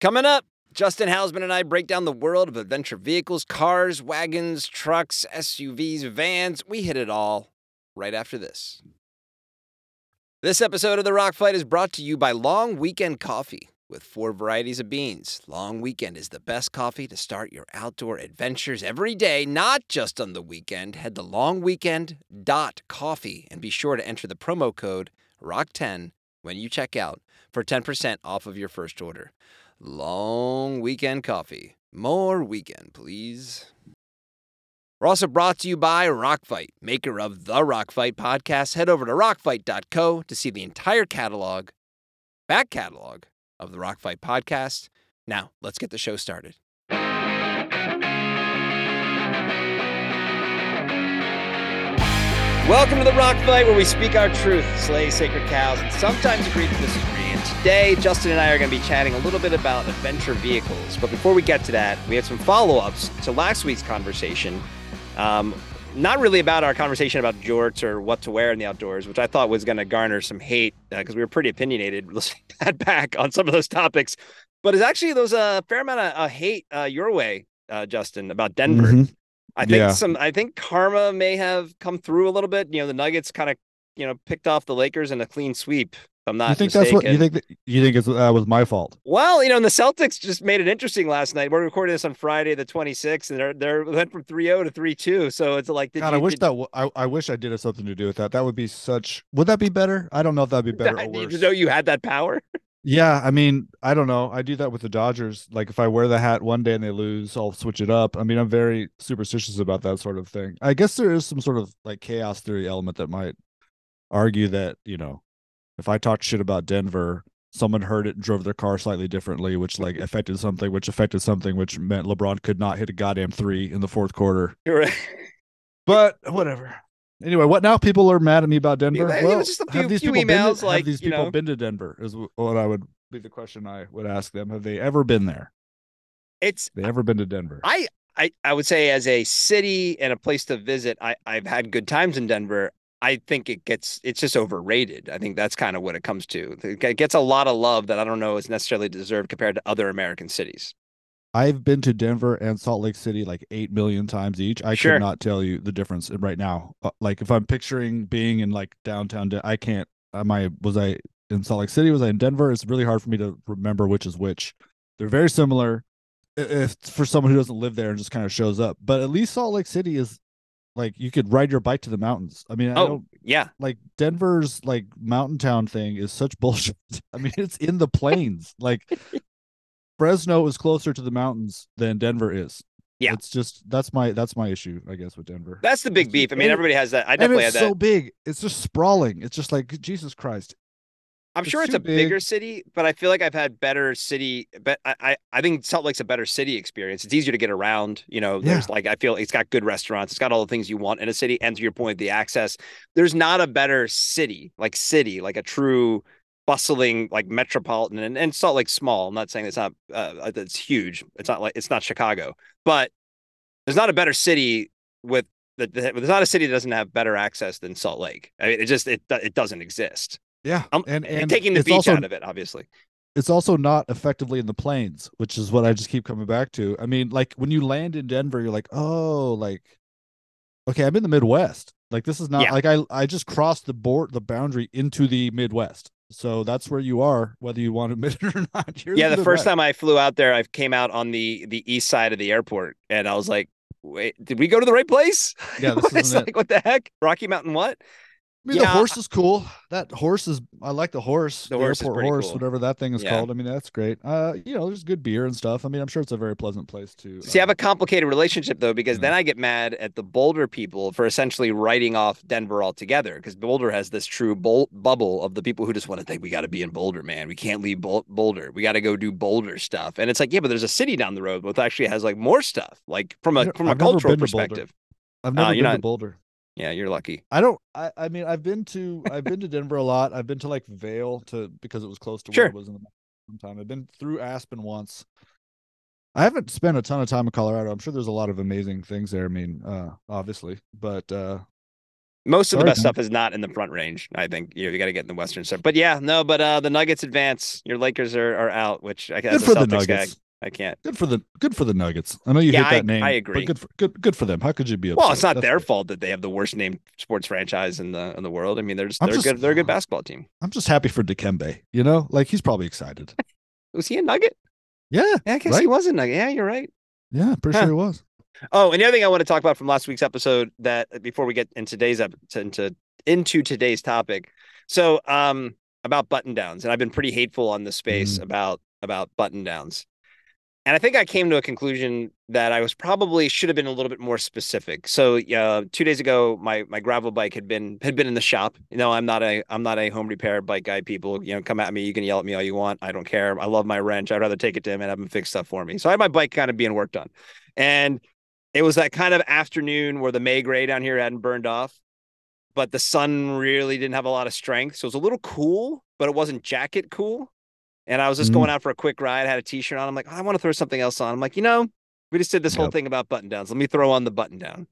Coming up, Justin Housman and I break down the world of adventure vehicles, cars, wagons, trucks, SUVs, vans. We hit it all right after this. This episode of The Rock Fight is brought to you by Long Weekend Coffee. With four varieties of beans, Long Weekend is the best coffee to start your outdoor adventures every day, not just on the weekend. Head to longweekend.coffee and be sure to enter the promo code ROCK10 when you check out for 10% off of your first order. Long Weekend Coffee. More weekend, please. We're also brought to you by Rockfight, maker of the Rockfight podcast. Head over to rockfight.co to see the entire catalog, back catalog of the Rockfight podcast. Now, let's get the show started. Welcome to the Rock Fight, where we speak our truth, slay sacred cows, and sometimes agree to disagree. Today, Justin and I are going to be chatting a little bit about adventure vehicles. But before we get to that, we have some follow ups to last week's conversation. Um, not really about our conversation about jorts or what to wear in the outdoors, which I thought was going to garner some hate because uh, we were pretty opinionated listening that back on some of those topics. But it's actually there was a fair amount of uh, hate uh, your way, uh, Justin, about Denver. Mm-hmm. I think yeah. some. I think karma may have come through a little bit. You know, the Nuggets kind of you know picked off the Lakers in a clean sweep. I'm not. You think mistaken. that's what you think? That, you think it uh, was my fault? Well, you know, and the Celtics just made it interesting last night. We're recording this on Friday the 26th, and they're they're went from 3-0 to 3-2. So it's like, God, you, I wish did, that w- I, I wish I did have something to do with that. That would be such. Would that be better? I don't know if that'd be better that, or worse. You know, you had that power. Yeah, I mean, I don't know. I do that with the Dodgers. Like if I wear the hat one day and they lose, I'll switch it up. I mean, I'm very superstitious about that sort of thing. I guess there is some sort of like chaos theory element that might argue that, you know, if I talked shit about Denver, someone heard it and drove their car slightly differently, which like affected something, which affected something, which meant LeBron could not hit a goddamn three in the fourth quarter. Right. But whatever. Anyway, what now? People are mad at me about Denver. Well, just a few, have these few people emails been to, like have these people know, been to Denver? Is what I would be the question I would ask them. Have they ever been there? It's they ever been to Denver? I I I would say as a city and a place to visit, I I've had good times in Denver. I think it gets it's just overrated. I think that's kind of what it comes to. It gets a lot of love that I don't know is necessarily deserved compared to other American cities. I've been to Denver and Salt Lake City like eight million times each. I sure. cannot tell you the difference right now. Uh, like if I'm picturing being in like downtown, I can't. Am I was I in Salt Lake City? Was I in Denver? It's really hard for me to remember which is which. They're very similar. If for someone who doesn't live there and just kind of shows up, but at least Salt Lake City is like you could ride your bike to the mountains. I mean, oh I yeah, like Denver's like mountain town thing is such bullshit. I mean, it's in the plains. like Fresno is closer to the mountains than Denver is. Yeah, it's just that's my that's my issue, I guess, with Denver. That's the big beef. I mean, everybody has that. I definitely have that. It's so big, it's just sprawling. It's just like Jesus Christ. I'm it's sure it's a big. bigger city, but I feel like I've had better city. But I, I, I think Salt Lake's a better city experience. It's easier to get around. You know, there's yeah. like I feel it's got good restaurants. It's got all the things you want in a city. And to your point, the access. There's not a better city like city like a true bustling like metropolitan and, and Salt Lake small. I'm not saying it's not uh, it's huge. It's not like it's not Chicago, but there's not a better city with the, there's not a city that doesn't have better access than Salt Lake. I mean, it just it it doesn't exist. Yeah, I'm, and, and taking the beach also, out of it, obviously. It's also not effectively in the plains, which is what I just keep coming back to. I mean, like when you land in Denver, you're like, oh, like, okay, I'm in the Midwest. Like this is not yeah. like I I just crossed the board the boundary into the Midwest. So that's where you are, whether you want to admit it or not. You're yeah, the, the first time I flew out there, I came out on the the east side of the airport, and I was like, "Wait, did we go to the right place?" Yeah, this is like, what the heck? Rocky Mountain, what? I mean, yeah. the horse is cool. That horse is. I like the horse. The, the horse airport horse, cool. whatever that thing is yeah. called. I mean, that's great. Uh, you know, there's good beer and stuff. I mean, I'm sure it's a very pleasant place to. See, uh, I have a complicated relationship though, because yeah. then I get mad at the Boulder people for essentially writing off Denver altogether, because Boulder has this true bol- bubble of the people who just want to think we got to be in Boulder, man. We can't leave Bol- Boulder. We got to go do Boulder stuff, and it's like, yeah, but there's a city down the road that actually has like more stuff, like from a from a cultural perspective. I've never uh, been not, to Boulder. Yeah, you're lucky. I don't. I, I mean, I've been to I've been to Denver a lot. I've been to like Vail to because it was close to sure. where I was in the time. I've been through Aspen once. I haven't spent a ton of time in Colorado. I'm sure there's a lot of amazing things there. I mean, uh, obviously, but uh, Most of the best man. stuff is not in the front range. I think you know, you got to get in the western stuff. But yeah, no. But uh, the Nuggets advance. Your Lakers are, are out, which I guess for the Celtics guy, Nuggets. I can't. Good for the good for the Nuggets. I know you Yeah, hate I- that name. I agree. But good for good good for them. How could you be upset? Well, it's not That's their good. fault that they have the worst named sports franchise in the in the world. I mean, they're just, they're just- good. They're a good basketball team. I'm just happy for Dikembe. You know, like he's probably excited. Was he a Nugget? Yeah, Yeah, I guess he Right? was a Nugget. Yeah, you're right. yeah, pretty Huh. sure he was. Oh, and the other thing I want to talk about from last week's episode that before we get in today's ep- to- into into today's topic. So, um, about button downs, and I've been pretty hateful on the space Mm. about about button downs. And I think I came to a conclusion that I was probably should have been a little bit more specific. So, uh, two days ago, my my gravel bike had been had been in the shop. You know, I'm not a I'm not a home repair bike guy. People, you know, come at me. You can yell at me all you want. I don't care. I love my wrench. I'd rather take it to him and have him fix stuff for me. So I had my bike kind of being worked on, and it was that kind of afternoon where the May gray down here hadn't burned off, but the sun really didn't have a lot of strength. So it was a little cool, but it wasn't jacket cool. And I was just Mm. going out for a quick ride, had a t-shirt on. I'm like, "Oh, I want to throw something else on. I'm like, you know, we just did this whole thing about button downs. Let me throw on the button down.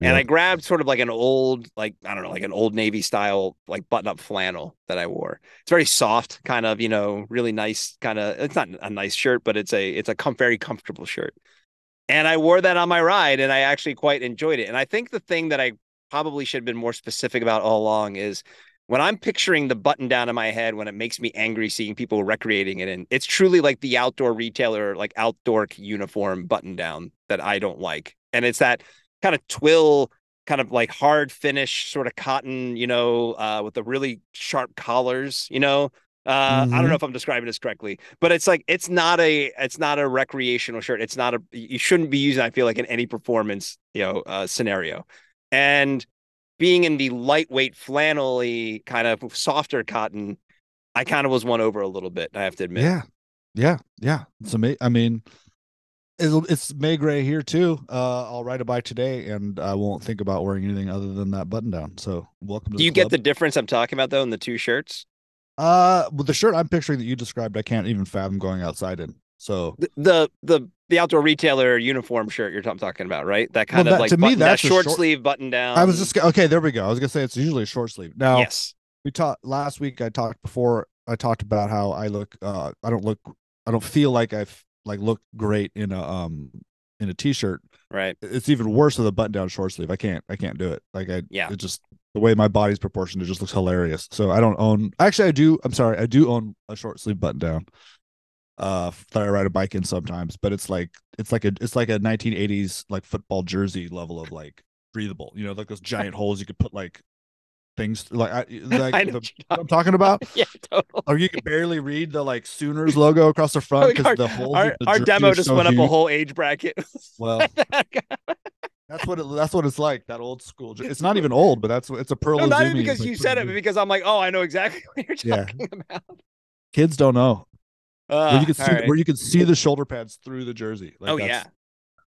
And Yep. I grabbed sort of like an old, like, I don't know, like an old Navy style, like button up flannel that I wore. It's very soft, kind of, you know, really nice, kind of, it's not a nice shirt, but it's a, it's a com- very comfortable shirt. And I wore that on my ride and I actually quite enjoyed it. And I think the thing that I probably should have been more specific about all along is when I'm picturing the button down in my head, when it makes me angry seeing people recreating it and it's truly like the outdoor retailer, like outdoor uniform button down that I don't like. And it's that kind of twill, kind of like hard finish, sort of cotton, you know, uh, with the really sharp collars, you know. Uh, I don't Mhm. know if I'm describing this correctly, but it's like it's not a it's not a recreational shirt. It's not a you shouldn't be using. I feel like in any performance you know uh, scenario, and being in the lightweight flannelly kind of softer cotton, I kind of was won over a little bit. I have to admit. Yeah, yeah, yeah. It's amazing. I mean, it'll, it's May Gray here too. Uh, I'll ride a bike today, and I won't think about wearing anything other than that button down. So welcome to Do you get the difference I'm talking about though in the two shirts? Uh, with the shirt I'm picturing that you described, I can't even fathom going outside in. So The the the, the outdoor retailer uniform shirt you're talking about, right? That kind Well, of that- like to me, that that's a short, short- sleeve button down. I was just okay. There we go. I was gonna say it's usually a short sleeve. Now yes. we talked last week. I talked before. I talked about how I look. Uh, I don't look. I don't feel like I've like look great in a um in a t-shirt. Right. It's even worse with a button down short sleeve. I can't. I can't do it. Like I. Yeah. It just the way my body's proportioned. It just looks hilarious. So I don't own. Actually, I do. I'm sorry. I do own a short sleeve button down. Uh, that I ride a bike in sometimes, but it's like it's like a it's like a 1980s like football jersey level of like breathable. You know, like those giant holes you could put like things like I like I the, I'm talking about. yeah, totally. Or you can barely read the like Sooners logo across the front because the holes. our, the our demo just so went up a whole age bracket. Well, that's what it, that's what it's like. That old school. It's not even old, but that's what it's a Pearl no, not even because like, you said it, but because I'm like, oh, I know exactly what you're Yeah. talking about. Kids don't know where Uh, you could see right. where you could see the shoulder pads through the jersey. Like oh yeah,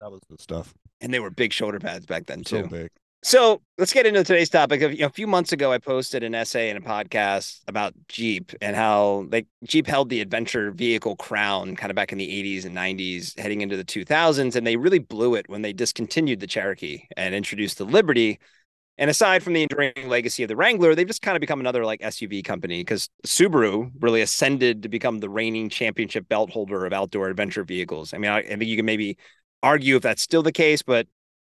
that was the stuff. and they were big shoulder pads back then too. So big. So let's get into today's topic. Of, you know, a few months ago, I posted an essay and a podcast about Jeep and how they Jeep held the adventure vehicle crown kind of back in the 80s and 90s, heading into the 2000s, and they really blew it when they discontinued the Cherokee and introduced the Liberty. And aside from the enduring legacy of the Wrangler, they've just kind of become another like SUV company because Subaru really ascended to become the reigning championship belt holder of outdoor adventure vehicles. I mean, I, I think you can maybe argue if that's still the case, but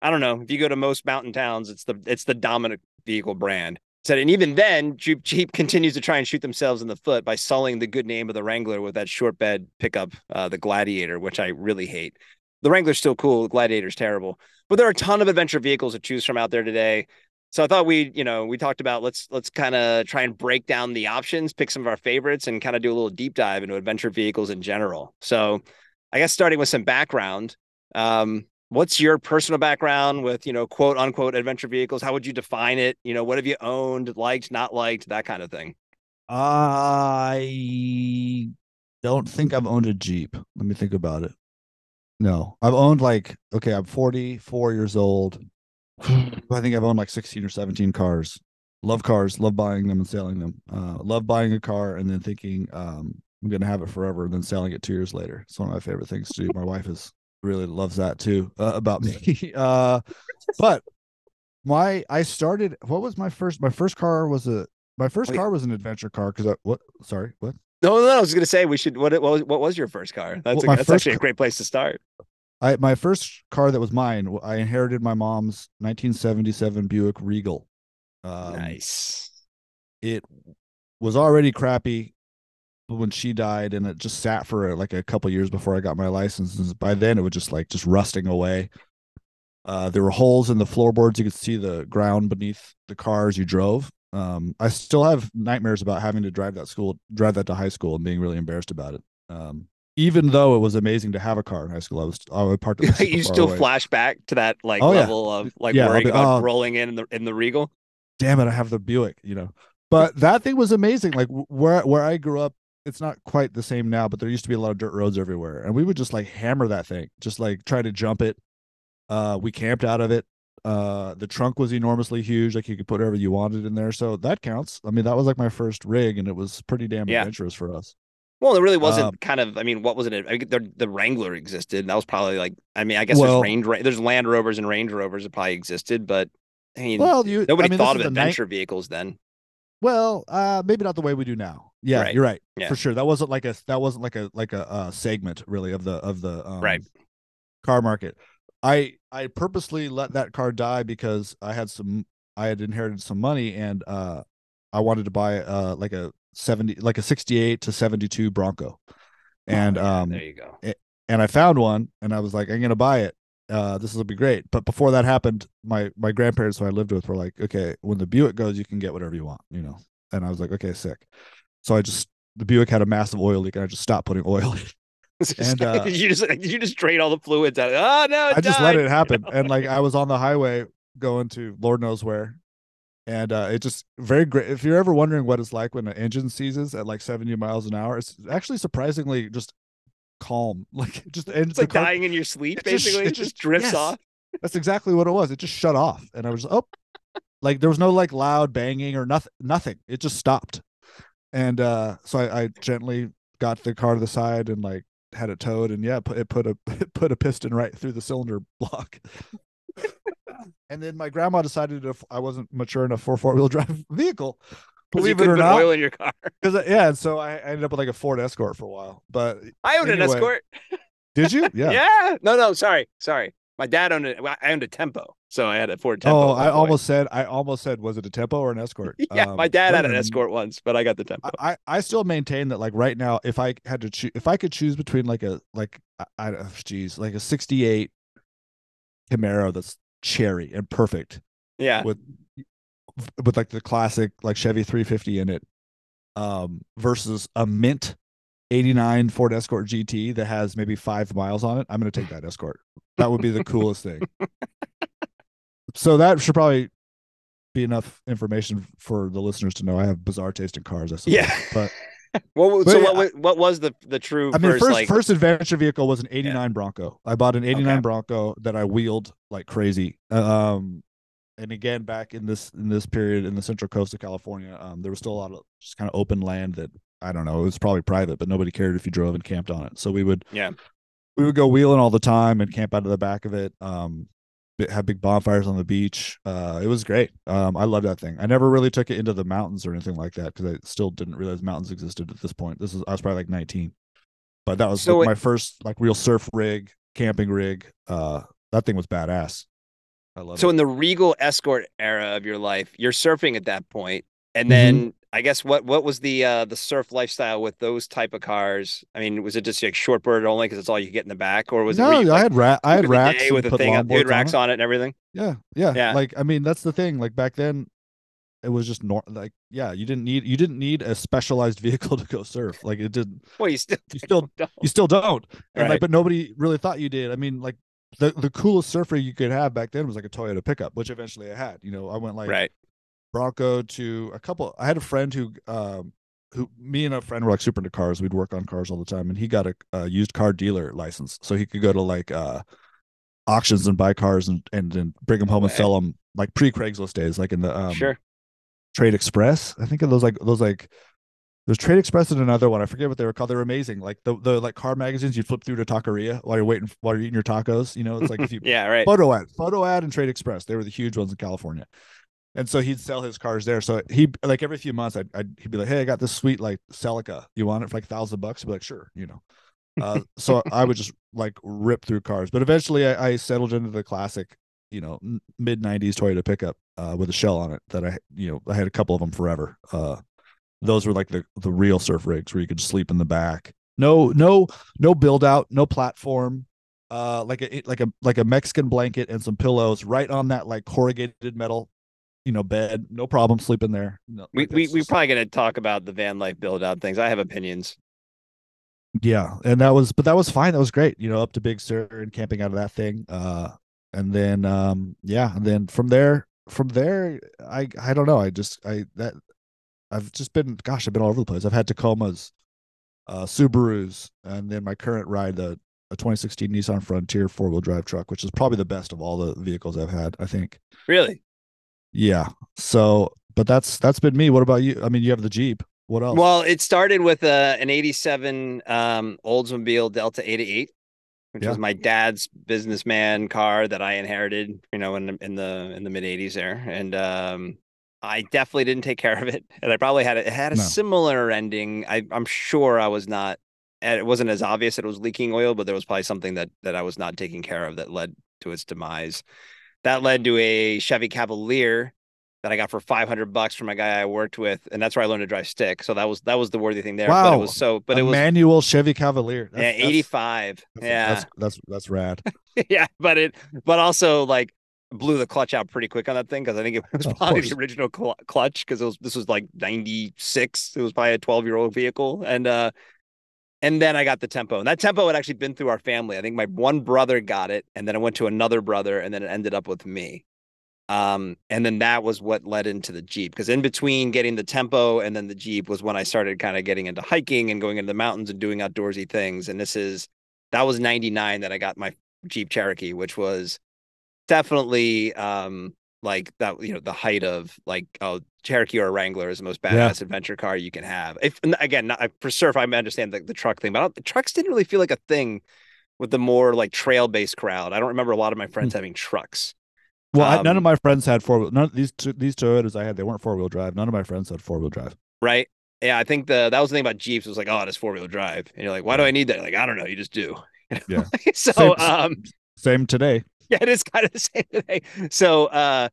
I don't know. If you go to most mountain towns, it's the it's the dominant vehicle brand. Said, and even then, Jeep, Jeep continues to try and shoot themselves in the foot by sullying the good name of the Wrangler with that short bed pickup, uh, the Gladiator, which I really hate. The Wrangler's still cool. The Gladiator's terrible, but there are a ton of adventure vehicles to choose from out there today. So I thought we, you know, we talked about let's let's kind of try and break down the options, pick some of our favorites, and kind of do a little deep dive into adventure vehicles in general. So I guess starting with some background. Um, what's your personal background with you know quote unquote adventure vehicles how would you define it you know what have you owned liked not liked that kind of thing I don't think I've owned a Jeep. Let me think about it. No, I've owned like okay, I'm 44 years old. I think I've owned like 16 or 17 cars. Love cars, love buying them and selling them. Uh, love buying a car and then thinking um, I'm gonna have it forever, and then selling it two years later. It's one of my favorite things to do. My wife is really loves that too uh, about me. Uh, but my I started. What was my first? My first car was a. My first Wait. car was an adventure car because I what? Sorry, what? No, no, no, I was gonna say we should. What what was, what was your first car? That's, Well, a, that's first actually a great place to start. I my first car that was mine, I inherited my mom's 1977 Buick Regal. Um, nice. It was already crappy when she died, and it just sat for like a couple years before I got my license. And by then, it was just like just rusting away. Uh, there were holes in the floorboards. You could see the ground beneath the cars you drove. Um, I still have nightmares about having to drive that school, drive that to high school, and being really embarrassed about it. Um, even though it was amazing to have a car in high school, I was I would park. you still away. flash back to that like Oh, yeah. level of like Yeah, worrying be- about oh. rolling in in the in the Regal. damn it, I have the Buick, you know. But that thing was amazing. Like where where I grew up, it's not quite the same now, but there used to be a lot of dirt roads everywhere, and we would just like hammer that thing, just like try to jump it. Uh, we camped out of it. Uh, the trunk was enormously huge, like you could put whatever you wanted in there, so that counts. I mean, that was like my first rig, and it was pretty damn Yeah. adventurous for us. Well, it really wasn't Um, kind of. I mean, what was it? I mean, the the Wrangler existed. And that was probably like. I mean, I guess Well- there's Range there's Land Rovers and Range Rovers that probably existed, but I mean, Well, you nobody I mean, thought of the ni- adventure vehicles then. Well, uh, maybe not the way we do now. Yeah, Right. you're right Yeah. for sure. That wasn't like a that wasn't like a like a uh, segment really of the of the um, Right. car market. I I purposely let that car die because I had some I had inherited some money and uh I wanted to buy uh like a 70 like a 68 to 72 Bronco. And Oh, yeah, um there you go. and I found one and I was like I'm going to buy it. Uh this will be great. But before that happened, my my grandparents who I lived with were like, "Okay, when the Buick goes, you can get whatever you want," you know. And I was like, "Okay, sick." So I just the Buick had a massive oil leak and I just stopped putting oil in. and, uh, you just you just drain all the fluids out. Oh no! It I just let it happen. And like I was on the highway going to Lord knows where. And uh, it just very great. If you're ever wondering what it's like when an engine seizes at like 70 miles an hour, it's actually surprisingly just calm. Like just the engine. It's like car- dying in your sleep. it just- Basically, it it just just- drifts yes. off. That's exactly what it was. It just shut off, and I was oh, like there was no like loud banging or nothing. Nothing. It just stopped, and uh, so I, I gently got the car to the side and like had it towed, and yeah, put, it put a it put a piston right through the cylinder block. And then my grandma decided if I wasn't mature enough for a four wheel drive vehicle, believe it or not, oil in your car. because yeah, and so I, ended up with like a Ford Escort for a while. But I owned an Escort. did you? Yeah. Yeah. No, no, sorry, sorry. My dad owned it. I owned a Tempo, so I had a Ford Tempo. Oh, I almost said I almost said was it a Tempo or an Escort? Yeah, my Um, dad had an Escort once, but I got the Tempo. I, I still maintain that like right now, if I had to choose, if I could choose between like a like I, I don't- geez, like a '68 Camaro that's cherry and perfect yeah, with with like the classic like Chevy 350 in it, um, versus a mint '89 Ford Escort GT that has maybe five miles on it, I'm gonna take that Escort. That would be the coolest thing. So that should probably be enough information for the listeners to know I have bizarre taste in cars. I suppose. Yeah. but What was, so yeah, what what was the the true I mean, first, first like first adventure vehicle was an '89 Bronco. I bought an '89 Okay. Bronco that I wheeled like crazy. Um, and again, back in this in this period in the Central Coast of California, um, there was still a lot of just kind of open land that I don't know. It was probably private, but nobody cared if you drove and camped on it. So we would Yeah. we would go wheeling all the time and camp out of the back of it. Um, had big bonfires on the beach. Uh, it was great. Um, I love that thing. I never really took it into the mountains or anything like that because I still didn't realize mountains existed at this point. This is I was probably like 19, but that was So like it- my first like real surf rig, camping rig. Uh, that thing was badass. I love so it. in the Regal Escort era of your life, you're surfing at that point, and Mhm. then I guess what what was the uh the surf lifestyle with those type of cars? I mean, was it just like shortboard only because it's all you get in the back, or was it no, I like, had ra- I had racks with a put thing, on- you had on racks it. on it and everything? Yeah, yeah, Yeah. Like I mean, that's the thing. Like back then, it was just nor- like yeah, you didn't need you didn't need a specialized vehicle to go surf. Like it didn't. Well, you still You still don't. you still don't. And Right. like, but nobody really thought you did. I mean, like the the coolest surfer you could have back then was like a Toyota pickup, which eventually I had. You know, I went like right. Bronco to a couple. I had a friend who, um, who me and a friend were like super into cars. We'd work on cars all the time, and he got a, a used car dealer license, so he could go to like uh auctions and buy cars and and then bring them home and sell them like pre Craigslist days, like in the um, sure. Trade Express. I think of those like those like There's Trade Express and another one. I forget what they were called. They're amazing. Like the, the like car magazines you flip through to Taqueria while you're waiting while you're eating your tacos. You know, it's like if you yeah, right. photo ad, photo ad, and Trade Express. They were the huge ones in California. And so he'd sell his cars there. So he like every few months, I'd, I'd he'd be like, "Hey, I got this sweet like Celica. You want it for like a thousand bucks?" I'd be like, "Sure," you know. Uh, so I would just like rip through cars. But eventually, I, I settled into the classic, you know, mid '90s Toyota pickup uh, with a shell on it. That I, you know, I had a couple of them forever. Uh, those were like the the real surf rigs where you could sleep in the back. No, no, no build out, no platform. Uh, like a like a like a Mexican blanket and some pillows right on that like corrugated metal, you know, bed. No problem sleeping there. No, we we we're probably gonna talk about the van life build out things. I have opinions. yeah, and that was but that was fine. That was great. You know, up to Big Sur and camping out of that thing. Uh, and then um, yeah, and then from there from there, I I don't know. I just I that I've just been gosh, I've been all over the place. I've had Tacomas, uh, Subarus, and then my current ride the a 2016 Nissan Frontier four wheel drive truck, which is probably the best of all the vehicles I've had. I think. Really? Yeah. So, but that's that's been me. What about you? I mean, you have the Jeep. What else? Well, it started with a an '87 um, Oldsmobile Delta 88, which Yeah. was my dad's businessman car that I inherited. You know, in the in the in the mid '80s there, and um, I definitely didn't take care of it, and I probably had a, it had a No. similar ending. I, I'm sure I was not. and It wasn't as obvious that it was leaking oil, but there was probably something that that I was not taking care of that led to its demise. That led to a Chevy Cavalier that I got for 500 bucks from a guy I worked with, and that's where I learned to drive stick. So that was that was the worthy thing there. But Wow. it was so, but a it was manual Chevy Cavalier. yeah, That's- that's- 85. that's- yeah, That's that's that's rad. yeah, but it, but also like blew the clutch out pretty quick on that thing because I think it was probably the original cl- clutch because it was this was like 96. It was probably a 12 year old vehicle, and uh, and then I got the tempo, and that tempo had actually been through our family. I think my one brother got it, and then it went to another brother, and then it ended up with me. Um, and then that was what led into the Jeep because in between getting the tempo and then the Jeep was when I started kind of getting into hiking and going into the mountains and doing outdoorsy things. And this is that was 99 that I got my Jeep Cherokee, which was definitely um like that, you know, the height of like oh Cherokee or Wrangler is the most Yeah. badass adventure car you can have. If again, not, for surf, I understand the, the truck thing, but the trucks didn't really feel like a thing with the more like trail based crowd. I don't remember a lot of my friends having trucks. Well, I, none of Um, my friends had four wheel. None of these two, these Toyotas I had, they weren't four wheel drive. None of my friends had four wheel drive. right? Yeah, I think the that was the thing about Jeeps was like, oh, it's four wheel drive, and you're like, why do I need that? Like, I don't know, you just do. Yeah. so, Same- um, Same today. yeah, it is kind of the same today. So, uh,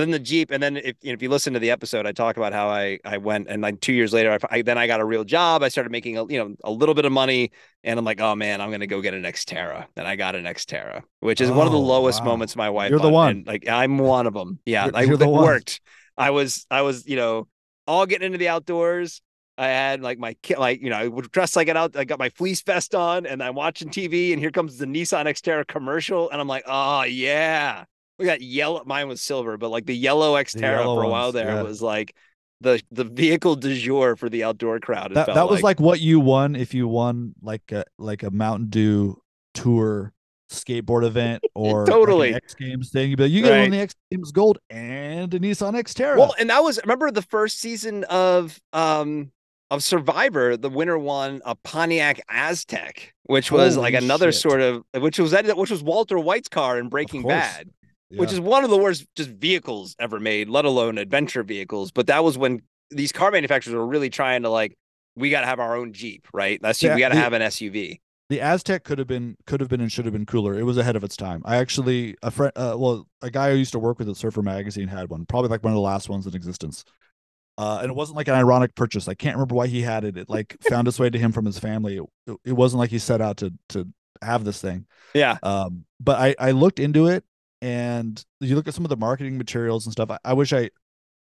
then the Jeep, and then if you know, if you listen to the episode, I talk about how I I went and like two years later, I, I then I got a real job. I started making a you know a little bit of money, and I'm like, oh man, I'm gonna go get an Xterra. And I got an Xterra, which is one of the Oh, lowest wow. moments my wife. You're the one. and, like I'm one of them. Yeah, You're- I, you're the worked. I was I was you know all getting into the outdoors. I had like my kit, like you know, I would dress like it out. I got my fleece vest on, and I'm watching TV, and here comes the Nissan Xterra commercial, and I'm like, oh yeah, we got yellow. Mine was silver, but like the yellow Xterra yellow for a while ones, there yeah. was like the the vehicle du jour for the outdoor crowd. That that was like what you won if you won like a like a Mountain Dew tour skateboard event or Totally. like X Games thing. You'd be like, you get Right. on the X Games gold and a Nissan Xterra. Well, and that was remember the first season of um of Survivor, the winner won a Pontiac Aztek, which was like another shit. sort of which was that which was Walter White's car in Breaking course. Bad. which is one of the worst just vehicles ever made, let alone adventure vehicles. But that was when these car manufacturers were really trying to like, we got to have our own Jeep, right? That's Yeah, we got to have an SUV. the Aztek could have been could have been and should have been cooler. It was ahead of its time. I actually a friend uh, well a guy who used to work with at Surfer Magazine had one, probably like one of the last ones in existence. Uh, and it wasn't like an ironic purchase. I can't remember why he had it. It like found its way to him from his family. It, it wasn't like he set out to to have this thing. Yeah, Um, but I I looked into it, and you look at some of the marketing materials and stuff. I, I wish I,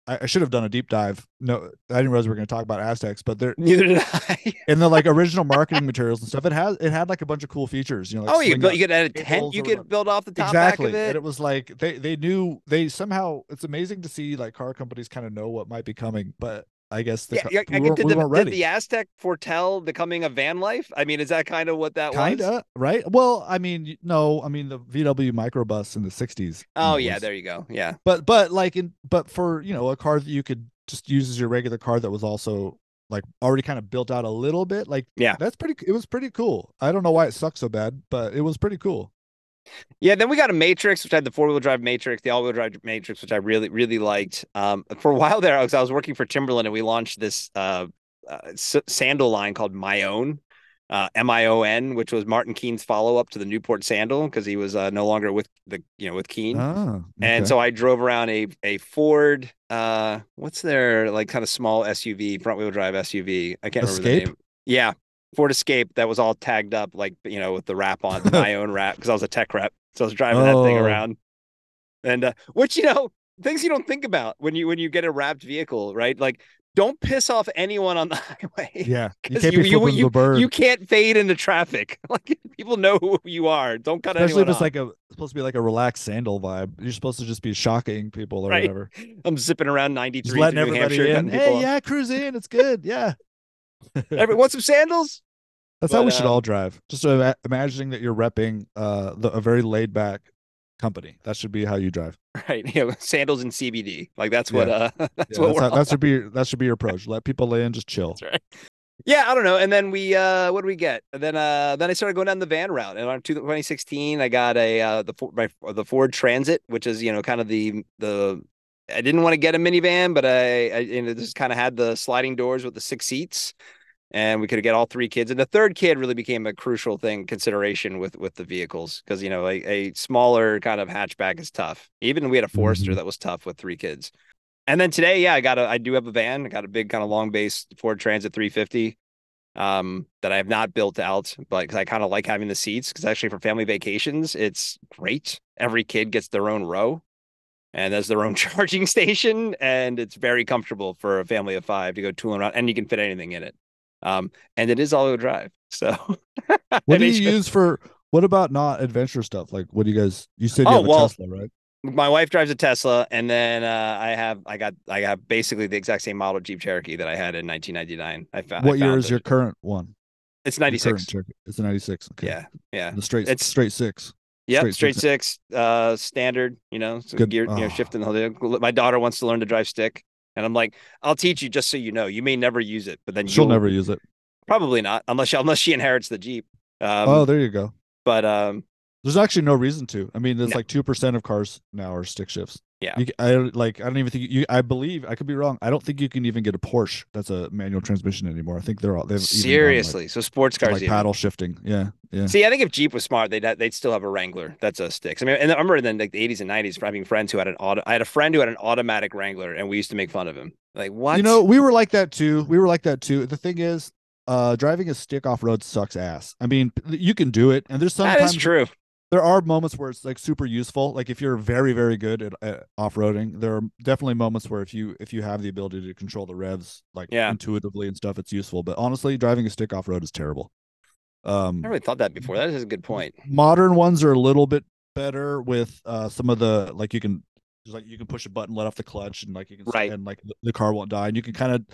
I I should have done a deep dive. No, I didn't realize we were going to talk about Azteks, but they're neither did I. in the like original marketing materials and stuff. It has it had like a bunch of cool features. You know, like oh, you built, you could add a tent. You could build off the top exactly, back of and it. it was like they they knew they somehow. It's amazing to see like car companies kind of know what might be coming, but I guess the, yeah, we, I did, we the, did the Aztek foretell becoming a van life? I mean, is that kind of what that was? Kinda right. Well, I mean, no, I mean the VW microbus in the '60s. you Oh yeah, was- there you go. Yeah, but but like in but for you know a car that you could just use as your regular car that was also like already kind of built out a little bit. Like Yeah. that's pretty. It was pretty cool. I don't know why it sucks so bad, but it was pretty cool. Yeah, then we got a Matrix, which had the four wheel drive Matrix, the all wheel drive Matrix, which I really really liked. Um, for a while there, I was I was working for Timberland, and we launched this uh, uh sandal line called Mion, uh, M I O N, which was Martin Keen's follow up to the Newport sandal because he was uh, no longer with the you know with Keen. Ah, And so I drove around a a Ford, uh, what's their like kind of small SUV, front wheel drive SUV. I can't remember the Escape? name. Yeah, Ford Escape that was all tagged up like you know with the wrap on Mion wrap because I was a tech rep, so I was driving that thing Oh. around. And uh, which you know things you don't think about when you when you get a wrapped vehicle, right? Like don't piss off anyone on the highway. yeah, you can't you- be you- you- You can't fade into traffic. Like people know who you are. Don't cut especially anyone if it's off. like a supposed to be like a relaxed sandal vibe. You're supposed to just be shocking people or Right. whatever. I'm zipping around 93 Just letting New everybody Hampshire, in. Hey, off. yeah, cruise in. It's good. Yeah. Every, want some sandals? That's how But, we should um, all drive. Just ima- imagining that you're repping uh, the, a very laid back company. That should be how you drive. Right. You know, sandals and CBD. Like that's what Yeah. uh that's Yeah, what that's how- that should be that should be your approach. Let people lay in, just chill. That's right. Yeah, I don't know. And then we uh what do we get? And then uh then I started going down the van route. And on 2016 I got a uh the my the Ford Transit, which is, you know, kind of the the I didn't want to get a minivan, but I, I you know just kind of had the sliding doors with the six seats. And we could get all three kids. And the third kid really became a crucial thing consideration with with the vehicles because you know a, a smaller kind of hatchback is tough. Even we had a Forester Mhm. that was tough with three kids. And then today, yeah, I got a I do have a van. I got a big kind of long base Ford Transit 350 um that I have not built out, but because I kind of like having the seats because actually for family vacations, it's great. Every kid gets their own row and there's their own charging station, and it's very comfortable for a family of five to go tooling around, and you can fit anything in it. Um, and it is all-wheel drive. So What do you use for what about not adventure stuff? Like what do you guys you said you Oh, have a well, Tesla, right? my wife drives a Tesla, and then uh, I have I got I have basically the exact same model Jeep Cherokee that I had in 1999. I found What I year found is it. your current one? It's 96. It's a 96. Okay. Yeah, yeah. The straight It's- straight six. Yep, Straight straight, six. six, uh, standard. You know, so Good- gear, you know, oh. shifting the whole. My daughter wants to learn to drive stick, and I'm like, I'll teach you just so you know. You may never use it, but then She'll you'll- never use it. probably not unless she, unless she inherits the Jeep. Um, oh, there you go. but um, There's actually no reason to. I mean, there's No. like two percent of cars now are stick shifts. Yeah. You, I don't- like. I don't even think you. I believe I could be wrong. I don't think you can even get a Porsche that's a manual transmission anymore. I think they're all. They've even gone, like, seriously, so sports cars. like even. paddle shifting. Yeah. Yeah. See, I think if Jeep was smart, they'd they'd still have a Wrangler. That's a sticks. I mean, and I remember in like the 80s and 90s, having friends who had an auto. I had a friend who had an automatic Wrangler, and we used to make fun of him. Like, what? You know, we were like that too. We were like that too. The thing is, uh, driving a stick off road sucks ass. I mean, you can do it, and there's that sometimes is true. There are moments where it's like super useful. Like if you're very very good at, at off roading, there are definitely moments where if you if you have the ability to control the revs like Yeah. intuitively and stuff, it's useful. But honestly, driving a stick off road is terrible. Um, I never really thought that before. That is a good point. modern ones are a little bit better with uh some of the like you can just like you can push a button let off the clutch and like you can Right. and like the car won't die and you can kind of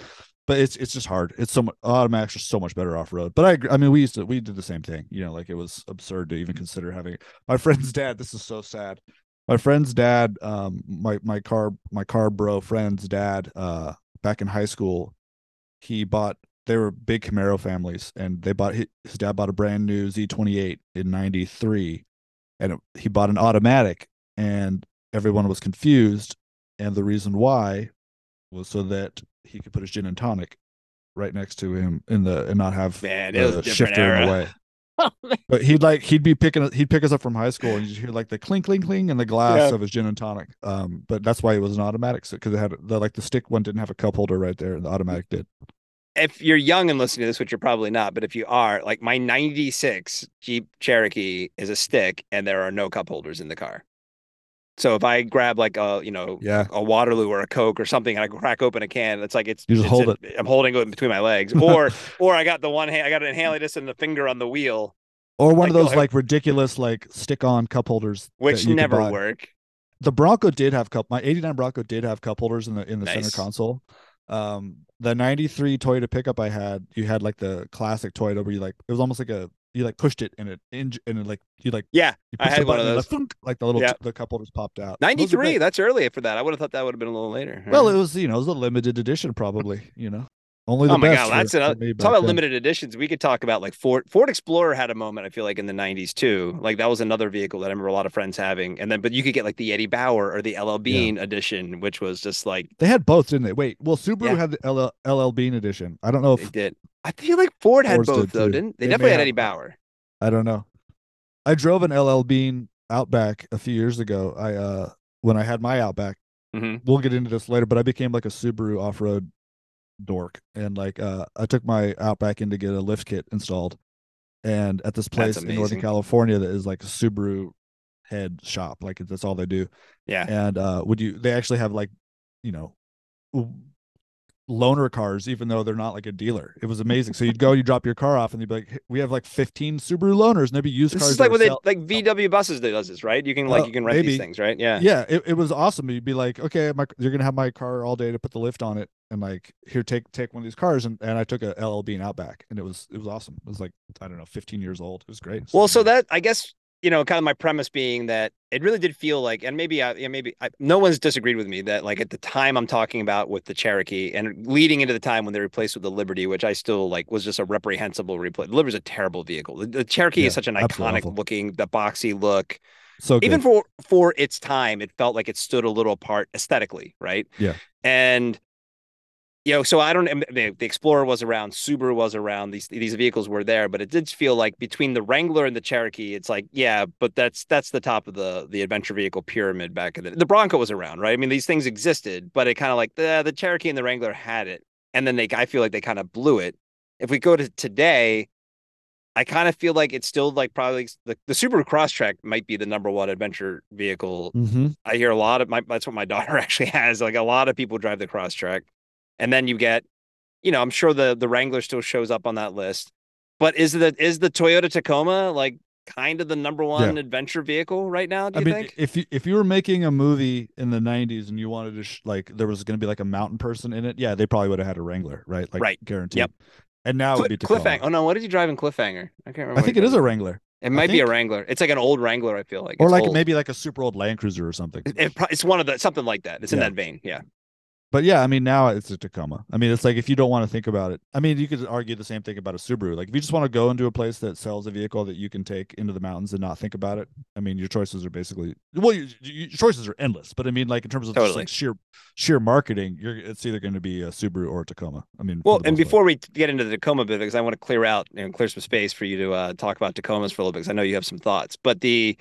but it's it's just hard. It's so much automatics are so much better off road but i i mean we used to we did the same thing you know like it was absurd to even consider having my friend's dad this is so sad. My friend's dad um my my car my car bro friend's dad uh back in high school he bought they were big Camaro families and they bought his, his dad bought a brand new Z28 in 93 and it, he bought an automatic and everyone was confused and the reason why was so that he could put his gin and tonic right next to him in the and not have Man, it was the shifter in the era. way but he'd like he'd be picking he'd pick us up from high school and you'd hear like the clink clink clink in the glass Yeah. of his gin and tonic um but that's why it was an automatic because it had the like the stick one didn't have a cup holder right there and the automatic did if you're young and listening to this, which you're probably not, but if you are, like my 96 Jeep Cherokee is a stick and there are no cup holders in the car. So if I grab like a, you know, yeah a Waterloo or a Coke or something and I crack open a can, it's like it's You just it's hold a- I'm holding it between my legs. Or or I got the one hand I got an inhaler disc and the finger on the wheel, or one Like, of those like ridiculous like stick on cup holders that which never work. the Bronco did have cup. My '89 Bronco did have cup holders in the in the Nice. center console. Um, the '93 Toyota pickup I had, you had like the classic Toyota where you like it was almost like a you like pushed it and it and it like you like Yeah. you I had one of those. Like, like the little Yeah. the cup holders popped out. 93, that's early for that. I would have thought that would have been a little later. Well, it was you know it was a limited edition probably. You know Only the oh my god, that's me talk about then. limited editions. We could talk about like Ford Ford Explorer had a moment, I feel like, in the 90s too. Like that was another vehicle that I remember a lot of friends having. And then but you could get like the Eddie Bauer or the LL Bean edition, which was just like They had both, didn't they? Wait, well, Subaru Yeah. had the LL, LL Bean edition. I don't know they if did. I feel like Ford had Fords both did, though, too. didn't they? They definitely had Eddie Bauer. I don't know. I drove an LL Bean Outback a few years ago. I uh when I had my Outback. Mhm. We'll get into this later, but I became like a Subaru off-road dork and like uh I took my Outback in to get a lift kit installed. And at this place in Northern. California that is like a Subaru head shop, like that's all they do. Yeah. And uh would you they actually have like, you know, loaner cars even though they're not like a dealer. It was amazing. So you'd go, you drop your car off and they'd be like, "Hey, we have like 15 Subaru loaners and they'd be used This cars. is like what they sell- like VW buses that does this, right? You can like Uh, you can rent these things, right? Yeah. yeah, it, it was awesome. You'd be like, okay, my, you're gonna have my car all day to put the lift on it, and like here, take take one of these cars, and, and I took a LL Bean Outback, and it was it was awesome. It was like I don't know, 15 years old. It was great. Well, so that I guess you know, kind of my premise being that it really did feel like, and maybe, I, yeah, maybe I, no one's disagreed with me that, like, at the time I'm talking about with the Cherokee, and leading into the time when they replaced with the Liberty, which I still like was just a reprehensible replace. The Liberty's a terrible vehicle. The, the Cherokee Yeah, is such an iconic awful. looking, the boxy look. so good. Even for for its time, it felt like it stood a little apart aesthetically, right? Yeah. And you know, so I don't. The, the Explorer was around, Subaru was around. These these vehicles were there, but it did feel like between the Wrangler and the Cherokee, it's like, yeah, but that's that's the top of the the adventure vehicle pyramid back in the. The Bronco was around, right? I mean, these things existed, but it kind of like the the Cherokee and the Wrangler had it, and then they, I feel like they kind of blew it. If we go to today, I kind of feel like it's still like probably the, the Subaru Crosstrek might be the number one adventure vehicle hmm I hear a lot of my that's what my daughter actually has. Like a lot of people drive the Crosstrek. And then you get, you know, I'm sure the the Wrangler still shows up on that list. But is the is the Toyota Tacoma like kind of the number one adventure vehicle right now, do I you mean, think? if you if you were making a movie in the '90s and you wanted to sh- like there was going to be like a mountain person in it, yeah, they probably would have had a Wrangler, right? Like Right. guaranteed. Yep. And now it would be Cli- Tacoma. Cliffhanger. Oh no, what did you drive in Cliffhanger? I can't remember. I think it is a Wrangler, It might be a Wrangler. It's like an old Wrangler. I feel like, or It's like old. maybe like a super old Land Cruiser or something. It- it it's one of the something like that. It's in that vein. Yeah. But yeah, I mean, now it's a Tacoma. I mean, it's like if you don't want to think about it, I mean, you could argue the same thing about a Subaru. Like if you just want to go into a place that sells a vehicle that you can take into the mountains and not think about it, I mean, your choices are basically well, your, your choices are endless. But I mean, like in terms of just like sheer sheer marketing, you're it's either going to be a Subaru or a Tacoma. I mean, Well, and most part. before we get into the Tacoma bit, because I want to clear out and clear some space for you to uh, talk about Tacomas for a little bit, because I know you have some thoughts. But the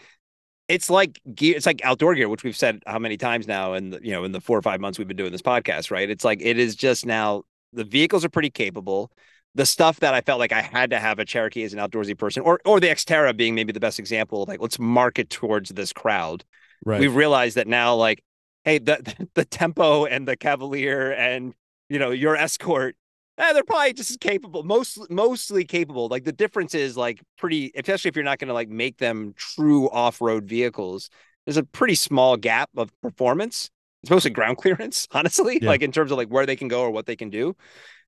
it's like gear, it's like outdoor gear, which we've said how many times now, in the, you know, in the four or five months we've been doing this podcast, right? It's like it is just now the vehicles are pretty capable. The stuff that I felt like I had to have a Cherokee as an outdoorsy person, or or the Xterra being maybe the best example, like let's market towards this crowd right? we've realized that now like hey the the tempo and the cavalier and you know your escort eh, they're probably just as capable most mostly capable like the difference is like pretty especially if you're not going to like make them true off-road vehicles there's a pretty small gap of performance it's mostly ground clearance honestly Yeah. like in terms of like where they can go or what they can do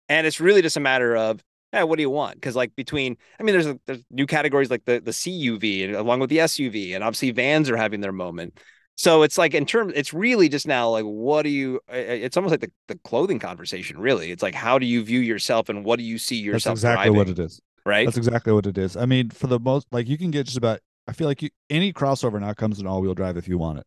and it's really just a matter of yeah, what do you want? Because like between, I mean, there's a, there's new categories like the the CUV and along with the SUV, and obviously vans are having their moment. So it's like in terms, it's really just now like what do you? i- i- It's almost like the, the clothing conversation. Really, it's like how do you view yourself and what do you see yourself? That's exactly driving? what it is. right? That's exactly what it is. I mean, for the most, like you can get just about. I feel like you, any crossover now comes in all-wheel drive if you want it.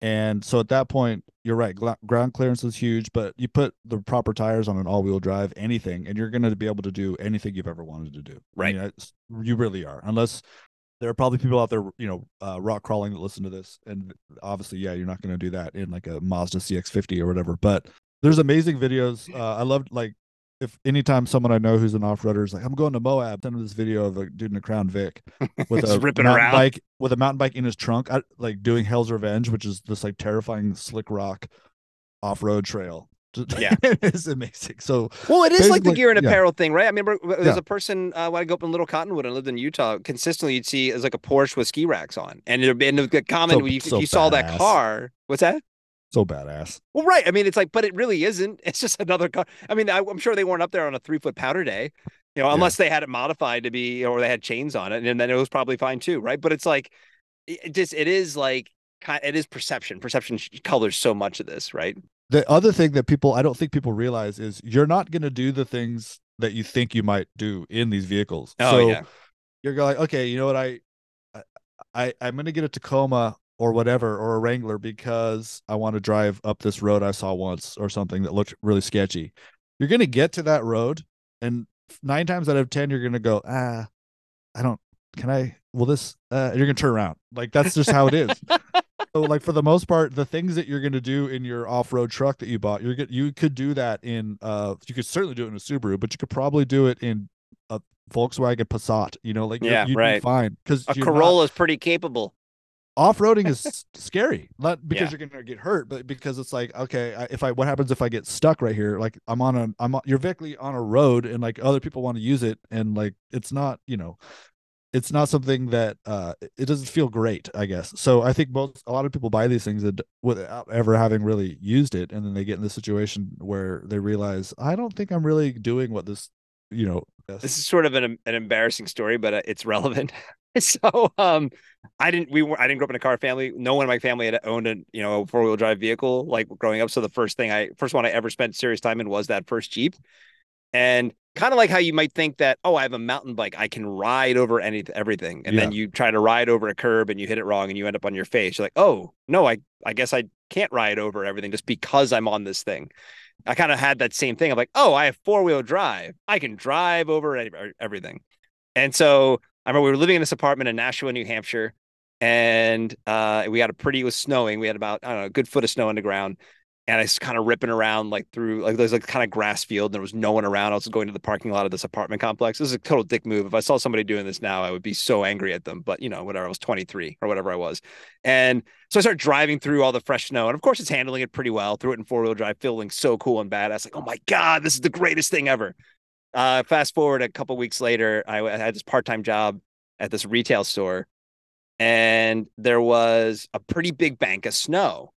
And so at that point, you're right. Ground clearance is huge, but you put the proper tires on an all-wheel drive, anything, and you're going to be able to do anything you've ever wanted to do. I Right. mean, it's- you really are, unless there are probably people out there, you know, uh, rock crawling that listen to this, and obviously, yeah, you're not going to do that in like a Mazda CX-50 or whatever. But there's amazing videos. Uh, I loved like if anytime someone I know who's an off-roader is like, I'm going to Moab, send them this video of a dude in a Crown Vic with a ripping mountain around. bike with a mountain bike in his trunk, I, like doing Hell's Revenge, which is this like terrifying slick rock off-road trail. Yeah. it's amazing. So Well, it is like the gear and yeah. apparel thing, right? I remember there's Yeah. a person uh, when I grew up in Little Cottonwood and lived in Utah. Consistently, you'd see it was like a Porsche with ski racks on, and it'd be and the comment So- when you, so you saw that car. What's that? so badass. Well, right. I mean, it's like, but it really isn't. It's just another car. I mean, I, I'm sure they weren't up there on a three foot powder day, you know, Yeah. unless they had it modified to be, or they had chains on it, and then it was probably fine too, right? But it's like, it it just, it is like, it is perception. Perception colors so much of this, right? The other thing that people I don't think people realize is you're not going to do the things that you think you might do in these vehicles. Oh so yeah. you're going like, okay, you know what I I I'm going to get a Tacoma or whatever or a Wrangler because I want to drive up this road I saw once or something that looked really sketchy. You're going to get to that road and 9 times out of 10 you're going to go, "Ah, I don't can I will this uh you're going to turn around." Like that's just how it is. so like for the most part the things that you're going to do in your off-road truck that you bought you're get you could do that in uh you could certainly do it in a Subaru but you could probably do it in a Volkswagen Passat you know like Yeah, you'd right. be fine cuz A Corolla is pretty capable. off-roading is scary not because Yeah. you're to get hurt but because it's like okay if I what happens if I get stuck right here like I'm on a I'm on, you're basically on a road and like other people want to use it and like it's not you know it's not something that uh it- doesn't feel great i guess so i think most a lot of people buy these things without ever having really used it and then they get in the situation where they realize i don't think i'm really doing what this you know This is sort of an an embarrassing story, but uh, it's relevant. so, um, I didn't we were I didn't grow up in a car family. No one in my family had owned a you know four wheel drive vehicle like growing up. So the first thing I first one I ever spent serious time in was that first Jeep, and kind of like how you might think that oh I have a mountain bike I can ride over any everything, and then you try to ride over a curb and you hit it wrong and you end up on your face. You're like oh no I I guess I can't ride over everything just because I'm on this thing. I kind of had that same thing. I'm like, oh, I have four wheel drive. I can drive over any, everything. And so I remember we were living in this apartment in Nashua, New Hampshire, and uh, we had a pretty. It was snowing. We had about I don't know a good foot of snow on the ground, and I was kind of ripping around like through like there's like kind of grass field. And there was no one around. I was going to the parking lot of this apartment complex. This is a total dick move. If I saw somebody doing this now, I would be so angry at them. But you know, whatever. I was 23 or whatever I was, and so I started driving through all the fresh snow, and of course, it's handling it pretty well. Threw it in four wheel drive, feeling so cool and badass. Like, oh my god, this is the greatest thing ever. Uh, fast forward a couple weeks later, I, I had this part time job at this retail store, and there was a pretty big bank of snow,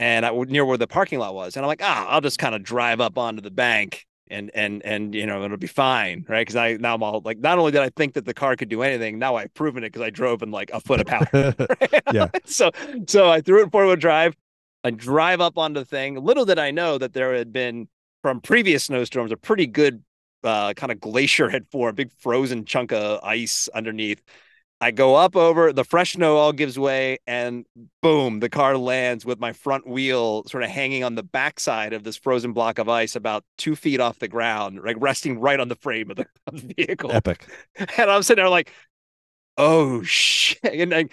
and I near where the parking lot was, and I'm like, ah, I'll just kind of drive up onto the bank. And and and you know it'll be fine, right? Because I now I'm all like, not only did I think that the car could do anything, now I've proven it because I drove in like a foot of powder. Yeah. so so I threw it in four wheel drive. I drive up onto the thing. Little did I know that there had been from previous snowstorms a pretty good uh, kind of glacier had formed, big frozen chunk of ice underneath. I go up over the fresh snow all gives way, and boom, the car lands with my front wheel sort of hanging on the backside of this frozen block of ice, about two feet off the ground, like resting right on the frame of the, of the vehicle. epic And I'm sitting there like, oh shit. And I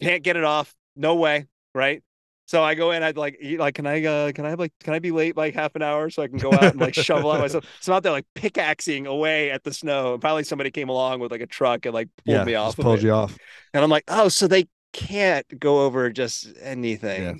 can't get it off. No way. Right. So I go in, I'd like, eat, like, can I, uh, can I have like, can I be late like half an hour so I can go out and like shovel out myself? So I'm out there like pickaxing away at the snow. And finally somebody came along with like a truck and like pulled yeah me off. of pulled it. you off And I'm like, oh, so they can't go over just anything. Yeah.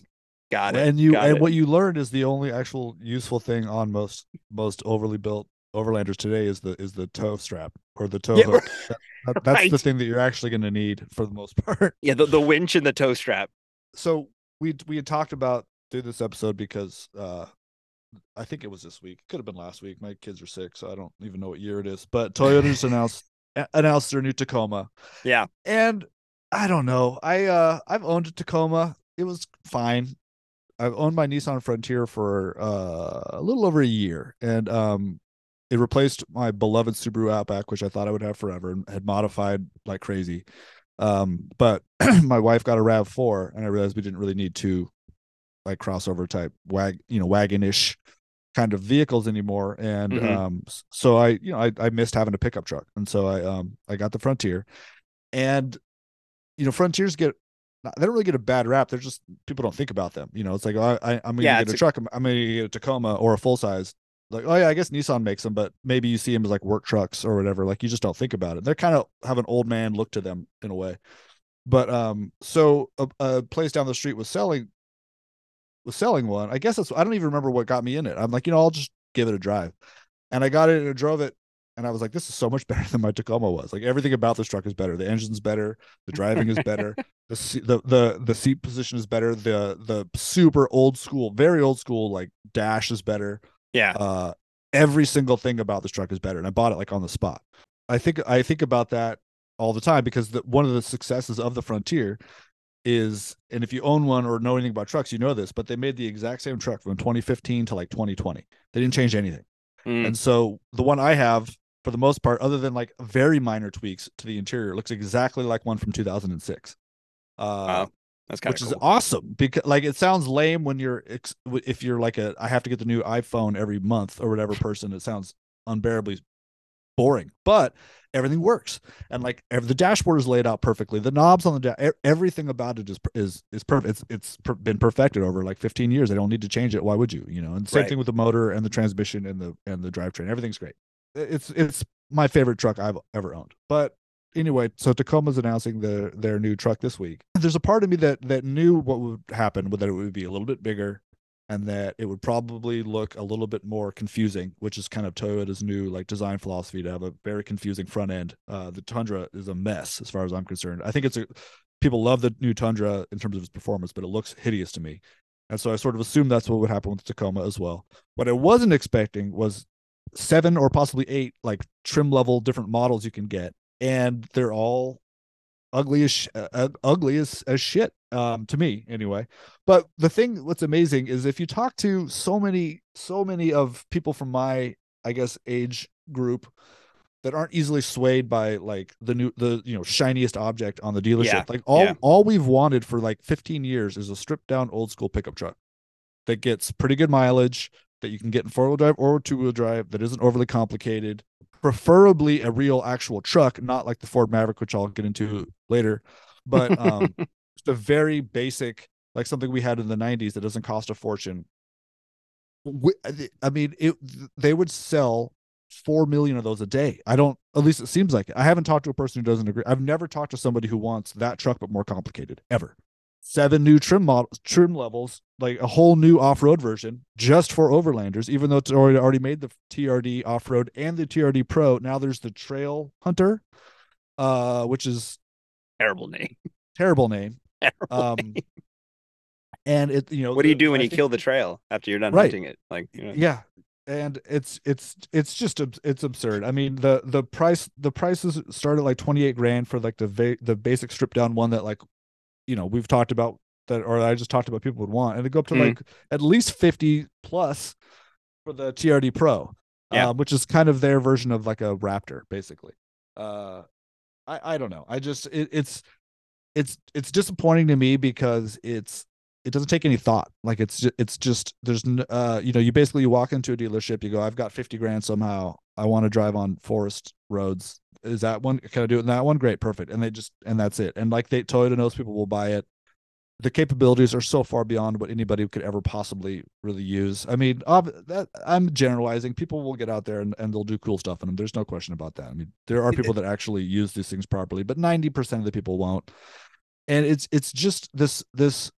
Got it. and you got and it. what you learned is the only actual useful thing on most most overly built overlanders today is the is the tow strap or the tow Yeah, hook That- that- that's the thing that you're actually going to need for the most part yeah, the, the winch and the tow strap. so we we had talked about through this episode because uh I think it was this week. Could have been last week. My kids are sick, so I don't even know what year it is. But Toyota's announced announced their new Tacoma. Yeah. And I don't know. I uh I've owned a Tacoma. It was fine. I've owned my Nissan Frontier for uh a little over a year and um it replaced my beloved Subaru Outback which I thought I would have forever and had modified like crazy. Um but my wife got a RAV4 and I realized we didn't really need two like crossover type wag, you know, wagonish kind of vehicles anymore. And Mhm. um so I you know I I missed having a pickup truck. And so I um I got the Frontier. And you know frontiers get they don't really get a bad rap. They're just people don't think about them you know? It's like oh, I, i'm gonna Yeah, get a a- truck I'm, I'm gonna get a tacoma or a full size like oh yeah i guess nissan makes them but maybe you see them as like work trucks or whatever like you just don't think about it they're kind of have an old man look to them in a way but um so a, a place down the street was selling was selling one i guess that's i don't even remember what got me in it i'm like you know i'll just give it a drive and i got it and I drove it and I was like, this is so much better than my Tacoma was. Like everything about this truck is better. The engine's better. The driving is better. the, the the the seat position is better. The the super old school, very old school like dash is better. Yeah. Uh, every single thing about this truck is better. And I bought it like on the spot. I think I think about that all the time because the, one of the successes of the Frontier is, and if you own one or know anything about trucks, you know this, but they made the exact same truck from 2015 to like 2020. They didn't change anything. Mm. And so the one I have, for the most part, other than like very minor tweaks to the interior, looks exactly like one from 2006. Uh, Wow. That's kind which of is awesome because like it sounds lame when you're ex- if you're like a I have to get the new iPhone every month or whatever person. It sounds unbearably boring, but everything works and like ev- the dashboard is laid out perfectly. The knobs on the da- everything about it is is is perfect. It's it's per- been perfected over like 15 years. They don't need to change it. Why would you? You know, and same Right. thing with the motor and the transmission and the and the drivetrain. Everything's great. It's it's my favorite truck I've ever owned. But anyway, so Tacoma's announcing their their new truck this week. There's a part of me that that knew what would happen, but that it would be a little bit bigger and that it would probably look a little bit more confusing, which is kind of Toyota's new like design philosophy to have a very confusing front end. Uh, the Tundra is a mess as far as I'm concerned. I think it's a people love the new Tundra in terms of its performance, but it looks hideous to me. And so I sort of assumed that's what would happen with Tacoma as well. What I wasn't expecting was seven or possibly eight like trim level different models you can get, and they're all ugly as uh, uh, ugly as, as shit um to me anyway but the thing what's amazing is if you talk to so many so many of people from my i guess age group that aren't easily swayed by like the new the you know shiniest object on the dealership Yeah, like all yeah. all we've wanted for like 15 years is a stripped down old school pickup truck that gets pretty good mileage that you can get in four-wheel drive or two-wheel drive that isn't overly complicated preferably a real actual truck not like the ford maverick which i'll get into later but um just a very basic like something we had in the 90s that doesn't cost a fortune. I mean it they would sell 4 million of those a day. I don't at least it seems like it. i haven't talked to a person who doesn't agree. I've never talked to somebody who wants that truck but more complicated ever seven new trim models trim levels like a whole new off-road version just for overlanders even though it's already already made the trd off-road and the trd pro now there's the trail hunter uh which is terrible name. terrible name Terrible um name. and it you know What do you do when I you think- kill the trail after you're done Right. hunting it? Like, you know, yeah and it's it's it's just abs- it's absurd i mean the the price the prices start at like 28 grand for like the va- the basic stripped down one that like you know we've talked about that or i just talked about people would want and they go up to Mhm. like at least 50 plus for the trd pro Yeah. uh, which is kind of their version of like a raptor basically uh i i don't know i just it, it's it's it's disappointing to me because it's it doesn't take any thought like it's just, it's just there's uh you know you basically you walk into a dealership you go i've got 50 grand somehow i want to drive on forest roads is that one? Can i do it in that one? Great perfect. And they just and that's it. And like they toyota knows people will buy it. The capabilities are so far beyond what anybody could ever possibly really use. I mean that i'm generalizing. People will get out there and, and they'll do cool stuff in them. There's no question about that. I mean there are people that actually use these things properly but 90% of the people won't. And it's it's just this this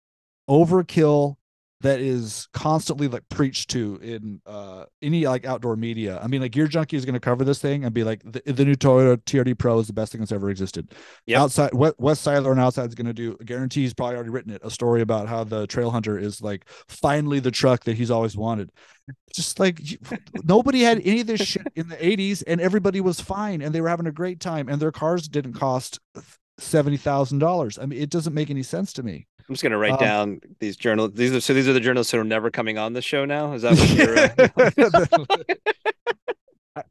overkill that is constantly like preached to in uh any like outdoor media. I mean, like Gear Junkie is going to cover this thing and be like, the, the new Toyota TRD Pro is the best thing that's ever existed. Yeah. Outside, Wes, Wes Siler and Outside is going to do. Guarantee he's probably already written it. A story about how the Trail Hunter is like finally the truck that he's always wanted. Just like nobody had any of this shit in the '80s, and everybody was fine, and they were having a great time, and their cars didn't cost seventy thousand dollars. I mean, it doesn't make any sense to me. I'm just gonna write Um, down these journal. These are so these are the journalists who are never coming on the show now. Is that what you're? Uh...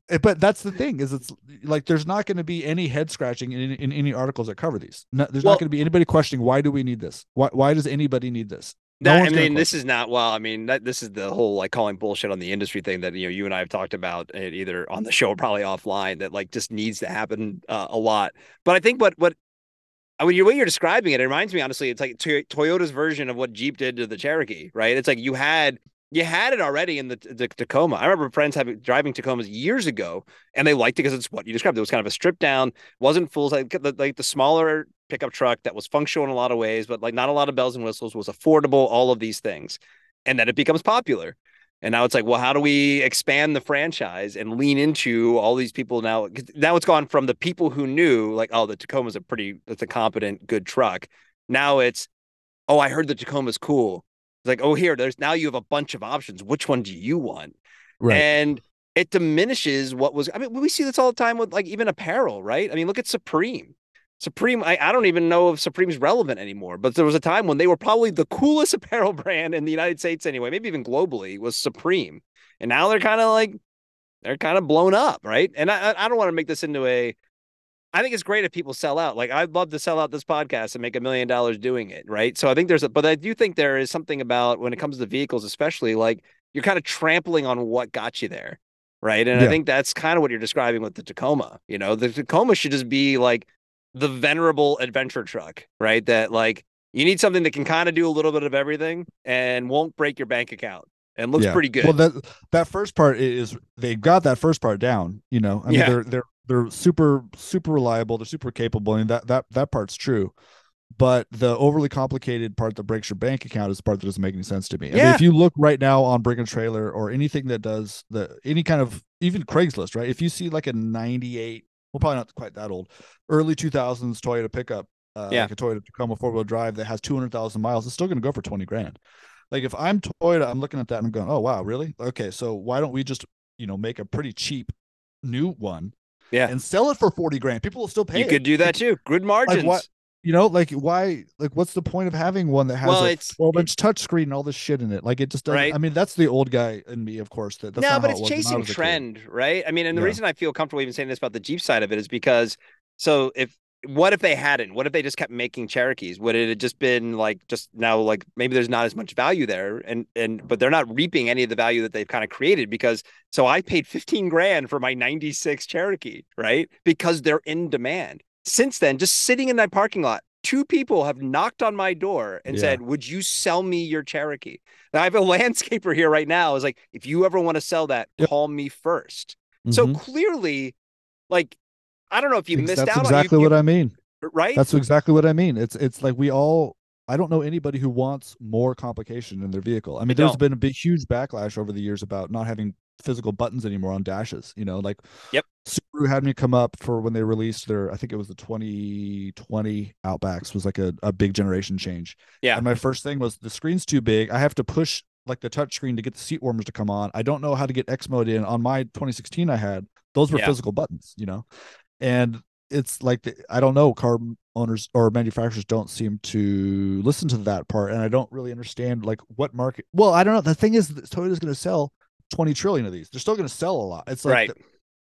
But that's the thing is it's like there's not going to be any head scratching in, in any articles that cover these no, there's Well- not going to be anybody questioning why do we need this why, why does anybody need this No That, I mean, this is not well. I mean, that this is the whole like calling bullshit on the industry thing that you know you and I have talked about either on the show or probably offline. That like just needs to happen uh, a lot. But I think what what I mean, the way you're describing it, it reminds me honestly, it's like Toy- Toyota's version of what Jeep did to the Cherokee, right? It's like you had you had it already in the, the Tacoma. I remember friends having driving Tacomas years ago, and they liked it because it's what you described. It was kind of a stripped down, wasn't full like the, like the smaller pickup truck that was functional in a lot of ways, but like not a lot of bells and whistles, was affordable, all of these things, and then it becomes popular. And now it's like, well, how do we expand the franchise and lean into all these people now? Now it's gone from the people who knew, like, oh, the Tacoma's a pretty, it's a competent, good truck. Now it's, oh, I heard the Tacoma's cool. It's like, oh, here, there's now you have a bunch of options. Which one do you want? right And it diminishes what was. I mean, we see this all the time with like even apparel, right? I mean, look at Supreme. Supreme, I, I don't even know if Supreme's relevant anymore, but there was a time when they were probably the coolest apparel brand in the United States anyway, maybe even globally, was Supreme. And now they're kind of like they're kind of blown up, right? And I I don't want to make this into a I think it's great if people sell out. Like I'd love to sell out this podcast and make a million dollars doing it, right? So I think there's a but I do think there is something about when it comes to vehicles, especially like you're kind of trampling on what got you there. Right. And yeah. I think that's kind of what you're describing with the Tacoma. You know, the Tacoma should just be like the venerable adventure truck, right? That like you need something that can kind of do a little bit of everything and won't break your bank account and looks yeah. pretty good. Well, that that first part is they got that first part down. You know, I mean, yeah. they're they're they're super super reliable. They're super capable, and that that that part's true. But the overly complicated part that breaks your bank account is the part that doesn't make any sense to me. Yeah. I mean, if you look right now on Bring a Trailer or anything that does the any kind of even Craigslist, right? If you see like a 98, well, probably not quite that old, early 2000s Toyota pickup, uh, yeah. like a Toyota Tacoma four wheel drive that has 200,000 miles, it's still going to go for 20 grand. Like if I'm Toyota, I'm looking at that and I'm going, oh wow, really? Okay, so why don't we just you know make a pretty cheap new one, yeah, and sell it for 40 grand? People will still pay. You it. could do that too. Good margins. Like what, you know, like why? Like what's the point of having one that has well, a 12 inch touchscreen and all this shit in it? Like it just doesn't. Right. I mean, that's the old guy in me, of course. That no, but it's chasing trend, right? I mean, and the yeah. reason I feel comfortable even saying this about the Jeep side of it is because so if what if they hadn't? What if they just kept making Cherokees? Would it have just been like just now like maybe there's not as much value there and and but they're not reaping any of the value that they've kind of created because so I paid 15 grand for my 96 Cherokee, right? Because they're in demand. Since then, just sitting in that parking lot, two people have knocked on my door and yeah. said, "Would you sell me your Cherokee?" Now, I have a landscaper here right now. Is like, if you ever want to sell that, yep. call me 1st mm-hmm. So clearly, like I don't know if you missed that's out. That's exactly you, what I mean. Right. That's exactly what I mean. It's it's like we all. I don't know anybody who wants more complication in their vehicle. I mean, there's been a big, huge backlash over the years about not having physical buttons anymore on dashes. You know, like yep. Subaru had me come up for when they released their, I think it was the 2020 Outbacks was like a, a big generation change. Yeah. And my first thing was the screen's too big. I have to push like the touch screen to get the seat warmers to come on. I don't know how to get X mode in. On my 2016 I had, those were yeah. physical buttons, you know and it's like the, I don't know car owners or manufacturers don't seem to listen to that part and I don't really understand like what market well I don't know the thing is Toyota's going to sell 20 trillion of these they're still going to sell a lot it's like right. the,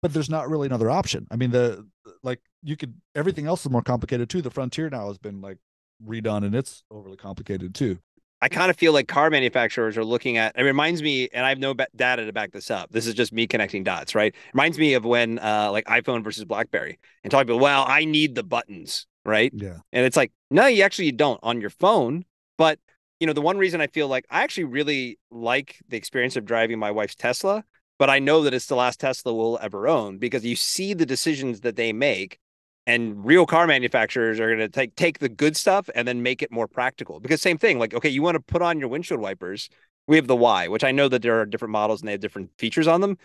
but there's not really another option I mean the like you could everything else is more complicated too the Frontier now has been like redone and it's overly complicated too I kind of feel like car manufacturers are looking at. It reminds me, and I have no data to back this up. This is just me connecting dots, right? It reminds me of when, uh, like iPhone versus BlackBerry, and talking about, well, I need the buttons, right? Yeah. And it's like, no, you actually don't on your phone. But you know, the one reason I feel like I actually really like the experience of driving my wife's Tesla, but I know that it's the last Tesla we'll ever own because you see the decisions that they make and real car manufacturers are going to take take the good stuff and then make it more practical. Because same thing like okay you want to put on your windshield wipers we have the y which i know that there are different models and they have different features on them.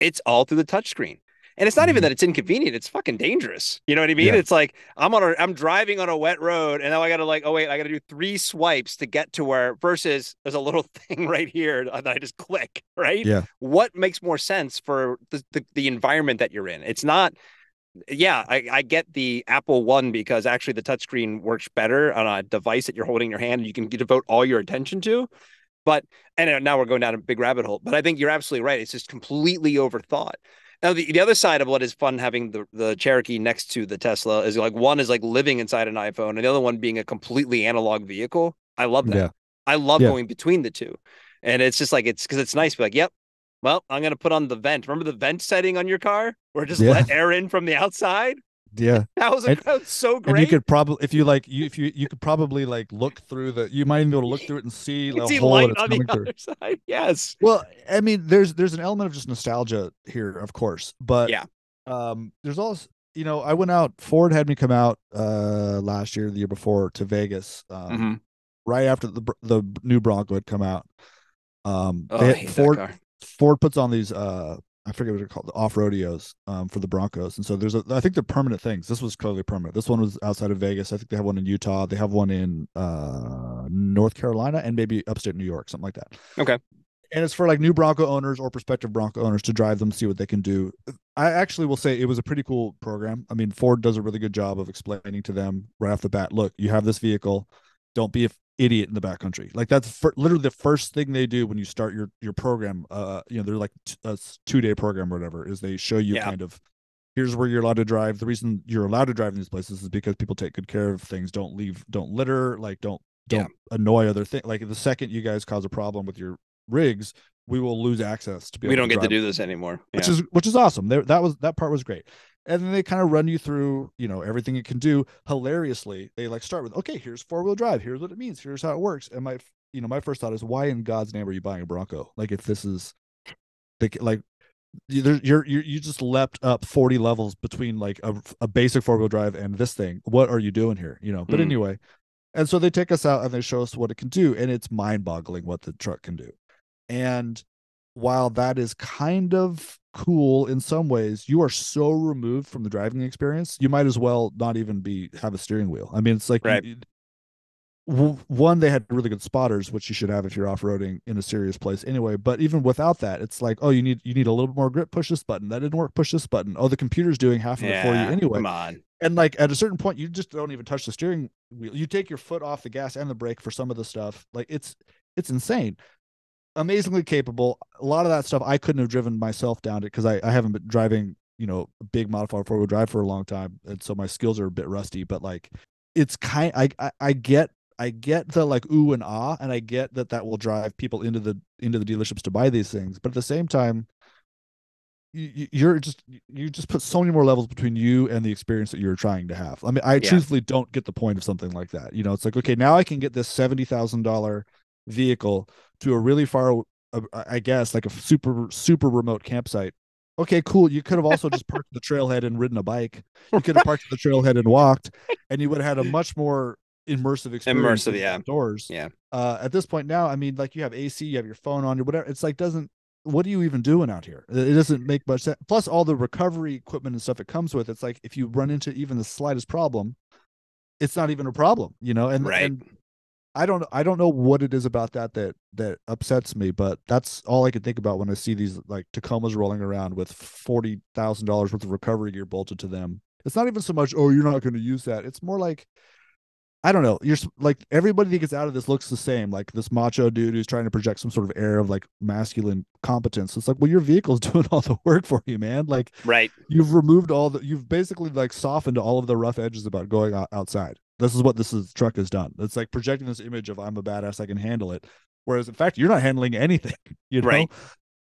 It's all through the touchscreen and it's not even mm-hmm. that it's inconvenient it's fucking dangerous you know what i mean yeah. it's like i'm on a i'm driving on a wet road and now i gotta like oh wait i gotta do three swipes to get to where versus there's a little thing right here that i just click right yeah what makes more sense for the, the, the environment that you're in it's not yeah, I, I, get the Apple One because actually the touchscreen works better on a device that you're holding in your hand and you can devote all your attention to. But and now we're going down a big rabbit hole. But I think you're absolutely right. It's just completely overthought. Now the, the other side of what is fun having the, the Cherokee next to the Tesla is like one is like living inside an iPhone and the other one being a completely analog vehicle. I love that. Yeah. I love yeah. going between the two. And it's just like it's because it's nice to be like, yep, well, I'm gonna put on the vent. Remember the vent setting on your car, where just yeah. let air in from the outside? Yeah, that was, a, and, that was so great. And you could probably, if you like, you if you you could probably like look through the, you might even be able to look through it and see the see light on the other through. side. Yes. Well, I mean, there's there's an element of just nostalgia here, of course, but yeah, um, there's also you know, I went out. Ford had me come out uh last year, the year before, to Vegas, um, mm-hmm. right after the the new Bronco had come out. Um, oh, they, Ford Ford puts on these uh I forget what they're called, the off rodeos um, for the Broncos. And so there's a, I think they're permanent things. This was clearly permanent. This one was outside of Vegas. I think they have one in Utah. They have one in uh, North Carolina and maybe upstate New York, something like that. Okay. and it's for like new Bronco owners or prospective Bronco owners to drive them, see what they can do. I actually will say it was a pretty cool program. I mean, Ford does a really good job of explaining to them right off the bat. Look, you have this vehicle. Don't be idiot in the backcountry. Like that's for, literally the first thing they do when you start your your program. Uh, you know, they're like t- a two day program or whatever. Is they show you Yeah. kind of here's where you're allowed to drive. The reason you're allowed to drive in these places is because people take good care of things. Don't leave. Don't litter. Like don't don't annoy other things. Like the second you guys cause a problem with your rigs, we will lose access to be. we don't get to do this anymore. which is which is awesome. There, that was that part was great. And then they kind of run you through, you know, everything it can do. Hilariously, they like start with, okay, here's four wheel drive. Here's what it means. Here's how it works. And my, you know, my first thought is, why in God's name are you buying a Bronco? Like, if this is, the, like, you're, you're you just leapt up 40 levels between like a, a basic four wheel drive and this thing. What are you doing here? You know. But Mm. anyway, and so they take us out and they show us what it can do, and it's mind boggling what the truck can do. And while that is kind of cool in some ways, you are so removed from the driving experience, you might as well not even be have a steering wheel. I mean, it's like Right. you- one, they had really good spotters, which you should have if you're off roading in a serious place anyway. But even without that, it's like, oh, you need you need a little bit more grip. Push this button. That didn't work. Push this button. Oh, the computer's doing half of it for you anyway Come on. and like at a certain point you just don't even touch the steering wheel you take your foot off the gas and the brake for some of the stuff like it's it's insane amazingly capable a lot of that stuff i couldn't have driven myself down it because I, I haven't been driving you know a big modified four-wheel drive for a long time and so my skills are a bit rusty but like it's kind I, I i get i get the like ooh and ah and i get that that will drive people into the into the dealerships to buy these things but at the same time you- you're just you just put so many more levels between you and the experience that you're trying to have. I mean, I Yeah. truthfully don't get the point of something like that. You know, it's like okay, now I can get this seventy thousand dollar vehicle to a really far, uh, I guess, like a super super remote campsite. Okay, cool. You could have also just parked the trailhead and ridden a bike. You could have parked the trailhead and walked, and you would have had a much more immersive experience. Immersive, yeah. Outdoors. Yeah. Uh, at this point now, I mean, like you have AC, you have your phone on, whatever. It's like doesn't what are you even doing out here? It it doesn't make much sense. Plus, all the recovery equipment and stuff it comes with. It's like if you run into even the slightest problem, it's not even a problem, you know. And Right. and I don't I don't know what it is about that that that upsets me, but that's all I can think about when I see these like Tacomas rolling around with forty thousand dollars worth of recovery gear bolted to them. It's not even so much, oh, you're not going to use that. It's more like I don't know. You're like everybody that gets out of this looks the same. Like this macho dude who's trying to project some sort of air of like masculine competence. It's like, well, your vehicle's doing all the work for you, man. Like Right. you've removed all the, you've basically like softened all of the rough edges about going out, outside. This is what this is, truck has done. It's like projecting this image of I'm a badass, I can handle it. Whereas in fact, you're not handling anything, you know. Right.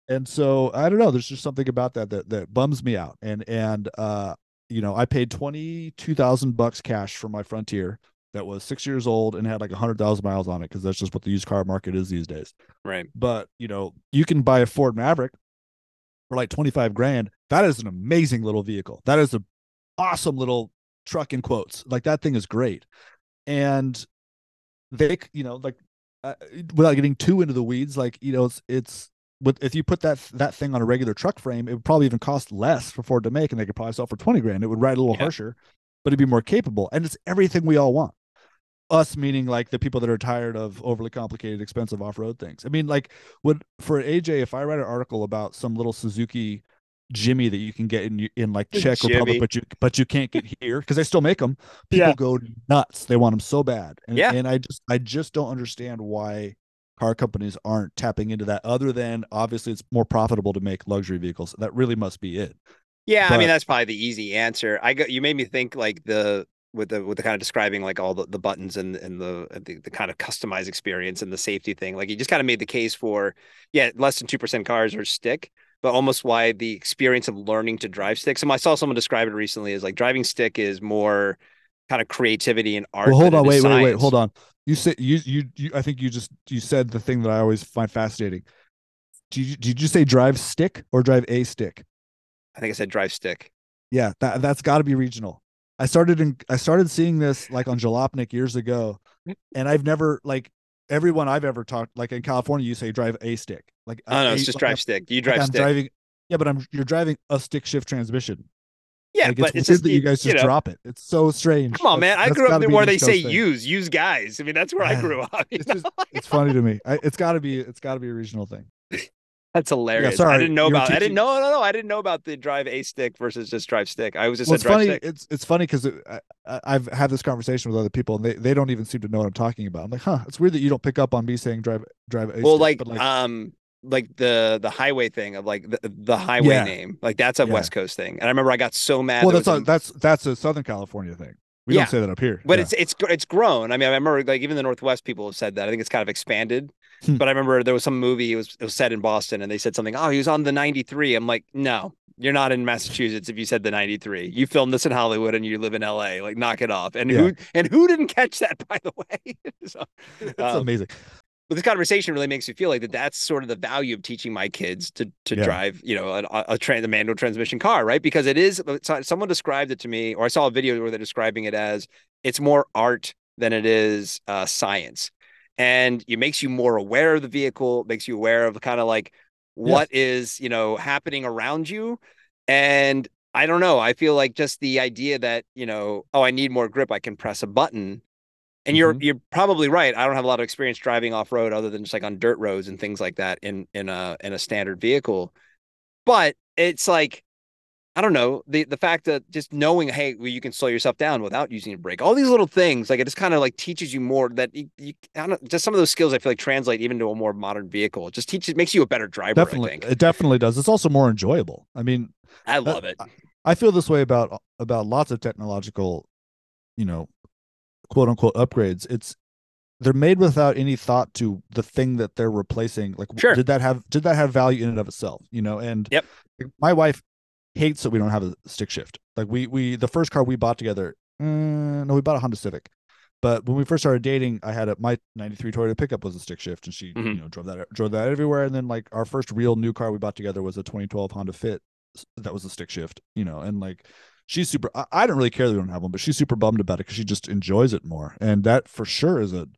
And so I don't know. There's just something about that that that bums me out. And and uh, you know, I paid twenty two thousand bucks cash for my Frontier that was six years old and had like a hundred thousand miles on it because that's just what the used car market is these days. Right. But you know, you can buy a Ford Maverick for like 25 grand. That is an amazing little vehicle. That is a awesome little truck in quotes. Like that thing is great. And they, you know, like uh, without getting too into the weeds, like, you know, it's, it's, but if you put that that thing on a regular truck frame, it would probably even cost less for Ford to make, and they could probably sell for twenty grand. It would ride a little Yeah. harsher, but it'd be more capable, and it's everything we all want us meaning like the people that are tired of overly complicated expensive off-road things i mean like would for aj if i write an article about some little suzuki jimny that you can get in in like czech Jimny. republic but you but you can't get here because they still make them people Yeah. go nuts they want them so bad and, Yeah. and i just i just don't understand why car companies aren't tapping into that other than obviously it's more profitable to make luxury vehicles that really must be it Yeah, I mean that's probably the easy answer. I got you made me think like the with the with the kind of describing like all the, the buttons and and the, the the kind of customized experience and the safety thing. Like you just kind of made the case for yeah, less than two percent cars are stick, but almost why the experience of learning to drive stick. So I saw someone describe it recently as like driving stick is more kind of creativity and art. well hold on wait wait wait hold on you said you you you i think you just you said the thing that i always find fascinating did you, did you say drive stick or drive a stick I think I said drive stick. yeah that that's got to be regional i started in i started seeing this like on jalopnik years ago mm. and i've never like everyone i've ever talked like in california you say drive a stick like Oh no, it's just like drive I'm- stick. You like drive I'm stick. driving yeah but i'm you're driving a stick shift transmission yeah, like, but it's, it's weird just that you guys just know, drop it it's so strange Come on, That's- man. I grew up gotta there be where they say thing. use, use guys. I mean, that's where I grew up. it's just it's funny to me I, it's got to be it's got to be a regional thing That's hilarious. sorry, I didn't know you about. I didn't know. No, no, I didn't know about the drive a stick versus just drive stick. I was just well, it's drive funny. stick. It's it's funny because I, I- I've had this conversation with other people, and they, they don't even seem to know what I'm talking about. I'm like, huh, it's weird that you don't pick up on me saying drive drive. A Well, stick, like, but um, like the the highway thing of like the, the highway Yeah. name, like that's a Yeah. West Coast thing. And I remember I got so mad. well, that's a, that's that's a Southern California thing. We Yeah. don't say that up here. but it's it's it's grown. I mean, I remember like even the Northwest people have said that. I think it's kind of expanded. Hmm. But I remember there was some movie. It was it was set in Boston, and they said something. Oh, he was on the '93. I'm like, no, you're not in Massachusetts if you said the '93. You filmed this in Hollywood, and you live in LA. Like, knock it off. And who and who didn't catch that? By the way, so, it's um, amazing. But this conversation really makes me feel like that that's sort of the value of teaching my kids to to Yeah. drive you know a, a, trans, a manual transmission car right? Because it is someone described it to me or i saw a video where they're describing it as it's more art than it is uh, science. And it makes you more aware of the vehicle makes you aware of kind of like what is you know happening around you. And i don't know i feel like just the idea that you know oh i need more grip i can press a button and you're Mhm. you're probably right. I don't have a lot of experience driving off road other than just like on dirt roads and things like that in in a in a standard vehicle. But it's like I don't know the the fact that just knowing hey well, you can slow yourself down without using a brake. All these little things like it just kind of like teaches you more that you, you I don't just some of those skills I feel like translate even to a more modern vehicle. It just teaches makes you a better driver. Definitely, I think it definitely does. It's also more enjoyable. I mean, I love it. I feel this way about about lots of technological, you know, quote unquote upgrades. It's they're made without any thought to the thing that they're replacing. Like, Sure. did that have did that have value in and of itself? You know, and Yep. my wife hates that we don't have a stick shift. Like we we the first car we bought together. mm, no, we bought a Honda Civic. But when we first started dating, I had a my '93 Toyota pickup was a stick shift, and she you Mhm. know drove that drove that everywhere. And then like our first real new car we bought together was a 2012 Honda Fit that was a stick shift, you know, and like she's super. I, I don't really care that we don't have one, but she's super bummed about it because she just enjoys it more, and that for sure is a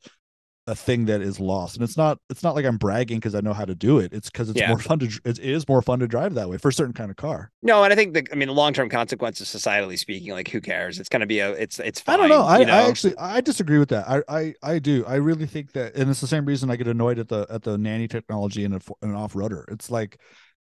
a thing that is lost. And it's not it's not like I'm bragging because I know how to do it. It's because it's Yeah. more fun to it is more fun to drive that way for a certain kind of car. No, and I think the I mean the long term consequences, societally speaking, like who cares? It's gonna be a it's it's fine. I don't know. I, know? I actually I disagree with that. I, I I do. I really think that, and it's the same reason I get annoyed at the at the nanny technology in, a, fo- an off roader. It's like,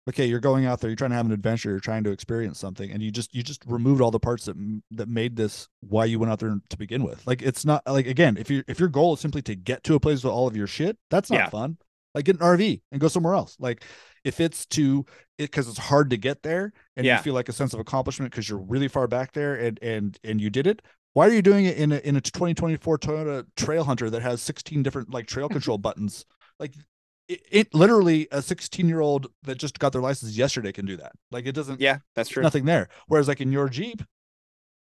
okay, you're going out there, you're trying to have an adventure, you're trying to experience something, and you just you just removed all the parts that that made this why you went out there to begin with. Like it's not like again, if you if your goal is simply to get to a place with all of your shit, that's not Yeah. fun. Like get an RV and go somewhere else. Like if it's to it because it's hard to get there and Yeah. you feel like a sense of accomplishment because you're really far back there and and and you did it why are you doing it in a in a 2024 Toyota Trail Hunter that has 16 different like trail control buttons? Like it, it literally a 16 year old that just got their license yesterday can do that. Like it doesn't yeah, that's true. nothing there. Whereas like in your Jeep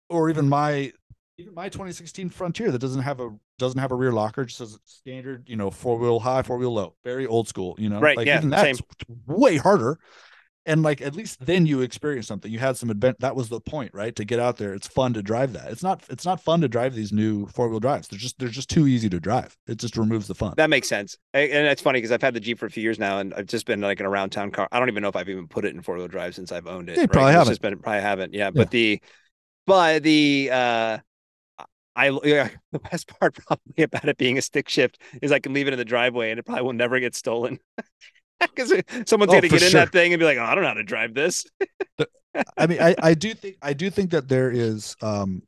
or even my even my 2016 Frontier that doesn't have a doesn't have a rear locker, just as standard, you know, four wheel high, four wheel low, very old school, you know. Right, Like yeah, even same. that's way harder. And like at least then you experience something. You had some advent. That was the point, right? To get out there, it's fun to drive that. It's not. It's not fun to drive these new four wheel drives. They're just. They're just too easy to drive. It just removes the fun. That makes sense. And it's funny because I've had the Jeep for a few years now and I've just been like an around town car. I don't even know if I've even put it in four wheel drive since I've owned it. Yeah, right? probably It's haven't. just been probably haven't. Yeah. But the but the uh I yeah, the best part probably about it being a stick shift is I can leave it in the driveway and it probably will never get stolen. Because someone's Oh, gonna for get in sure. that thing and be like, "Oh, I don't know how to drive this." I mean, I, I do think I do think that there is, um,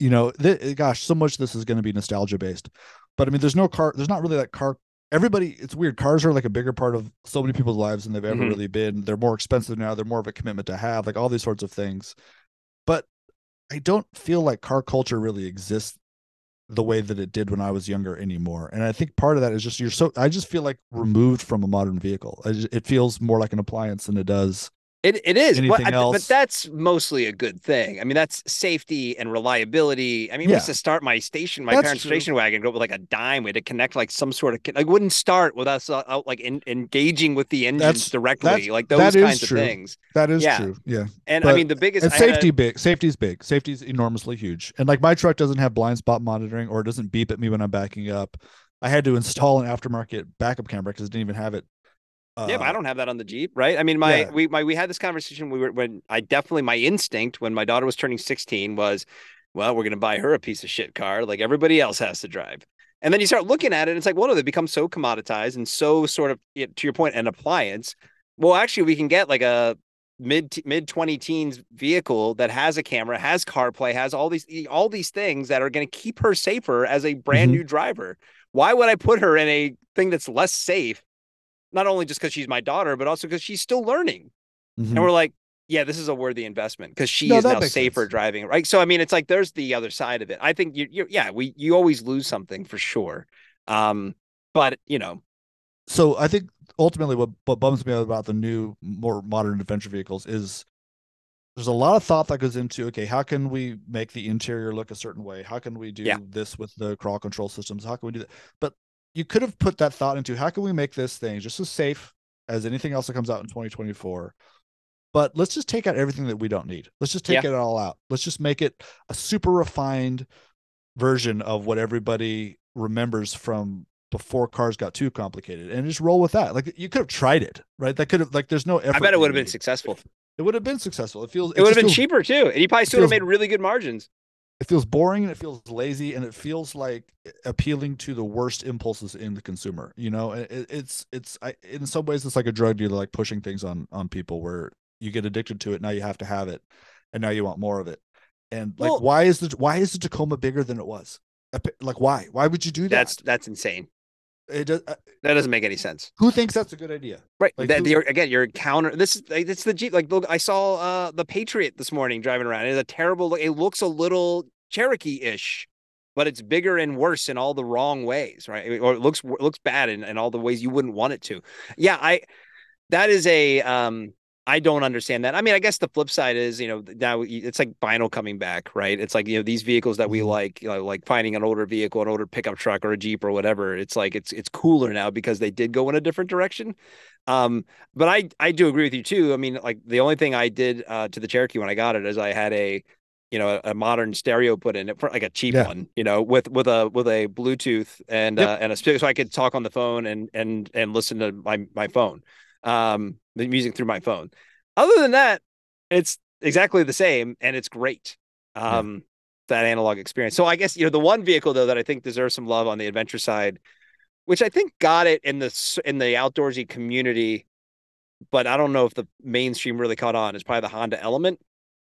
you know, th- gosh, so much of this is going to be nostalgia based, but I mean, there's no car, there's not really that car. Everybody, it's weird. Cars are like a bigger part of so many people's lives than they've ever Mhm. really been. They're more expensive now. They're more of a commitment to have, like all these sorts of things. But I don't feel like car culture really exists the way that it did when I was younger anymore. And I think part of that is just you're so. I just feel like removed from a modern vehicle. Just, it feels more like an appliance than it does. It it is, but, but that's mostly a good thing. I mean, that's safety and reliability. I mean, we used to start my station, my That's parents' true. station wagon, go with like a dime. We had to connect like some sort of like wouldn't start with us uh, out like in, engaging with the engines That's- directly, that's- like those kinds true. of things. That is Yeah. true. Yeah. And I mean, the biggest and I had a- safety big safety's big safety's enormously huge and like my truck doesn't have blind spot monitoring or it doesn't beep at me when i'm backing up i had to install an aftermarket backup camera because it didn't even have it yeah, but I uh, don't have that on the Jeep, right? I mean, my yeah. we my we had this conversation. We were when I definitely my instinct when my daughter was turning sixteen was, well, we're gonna buy her a piece of shit car like everybody else has to drive. And then you start looking at it, and it's like, well, no, they become so commoditized and so sort of to your point, an appliance. Well, actually, we can get like a mid mid 20 teens vehicle that has a camera, has CarPlay, has all these all these things that are going to keep her safer as a brand mm-hmm. new driver. Why would I put her in a thing that's less safe? Not only just because she's my daughter, but also because she's still learning. Mm-hmm. And we're like, yeah, this is a worthy investment because she no, is now safer sense. driving, right? So I mean, it's like there's the other side of it. I think you, you, yeah, we you always lose something for sure, um, but you know. So I think ultimately, what what bums me out about the new, more modern adventure vehicles is there's a lot of thought that goes into okay, how can we make the interior look a certain way? How can we do yeah. this with the crawl control systems? How can we do that? But you could have put that thought into how can we make this thing just as safe as anything else that comes out in 2024 but let's just take out everything that we don't need. Let's just take yeah. it all out. Let's just make it a super refined version of what everybody remembers from before cars got too complicated and just roll with that. Like you could have tried it, right? That could have like there's no effort I bet it would have been successful. It would have been successful. It feels it, it would have been feels, cheaper too. And you probably still would have made really good margins. It feels boring and it feels lazy and it feels like appealing to the worst impulses in the consumer. You know, it, it's it's I, in some ways it's like a drug dealer like pushing things on on people where you get addicted to it now you have to have it and now you want more of it. And like well, why is the why is the tacoma bigger than it was? Like why? Why would you do that? That's that's insane it does, uh, that doesn't make any sense. Who thinks that's a good idea? Right. Like, that, who, again, you're counter. This is it's the Jeep. Like, look, I saw uh the Patriot this morning driving around. It's a terrible. It looks a little Cherokee ish, but it's bigger and worse in all the wrong ways. Right. Or it looks it looks bad in, in all the ways you wouldn't want it to. Yeah. I. That is a um I don't understand that. I mean, I guess the flip side is, you know, now it's like vinyl coming back, right? It's like you know these vehicles that we mm-hmm. like, you know, like finding an older vehicle, an older pickup truck or a Jeep or whatever. It's like it's it's cooler now because they did go in a different direction. Um, but I I do agree with you too. I mean, like the only thing I did uh, to the Cherokee when I got it is I had a you know a, modern stereo put in it for like a cheap yeah. one you know with with a with a bluetooth and yep. uh, and a speaker so i could talk on the phone and and and listen to my my phone um the music through my phone. Other than that, it's exactly the same and it's great. Um yeah. that analog experience. So I guess you know the one vehicle though that I think deserves some love on the adventure side, which I think got it in the in the outdoorsy community, but I don't know if the mainstream really caught on is probably the Honda Element.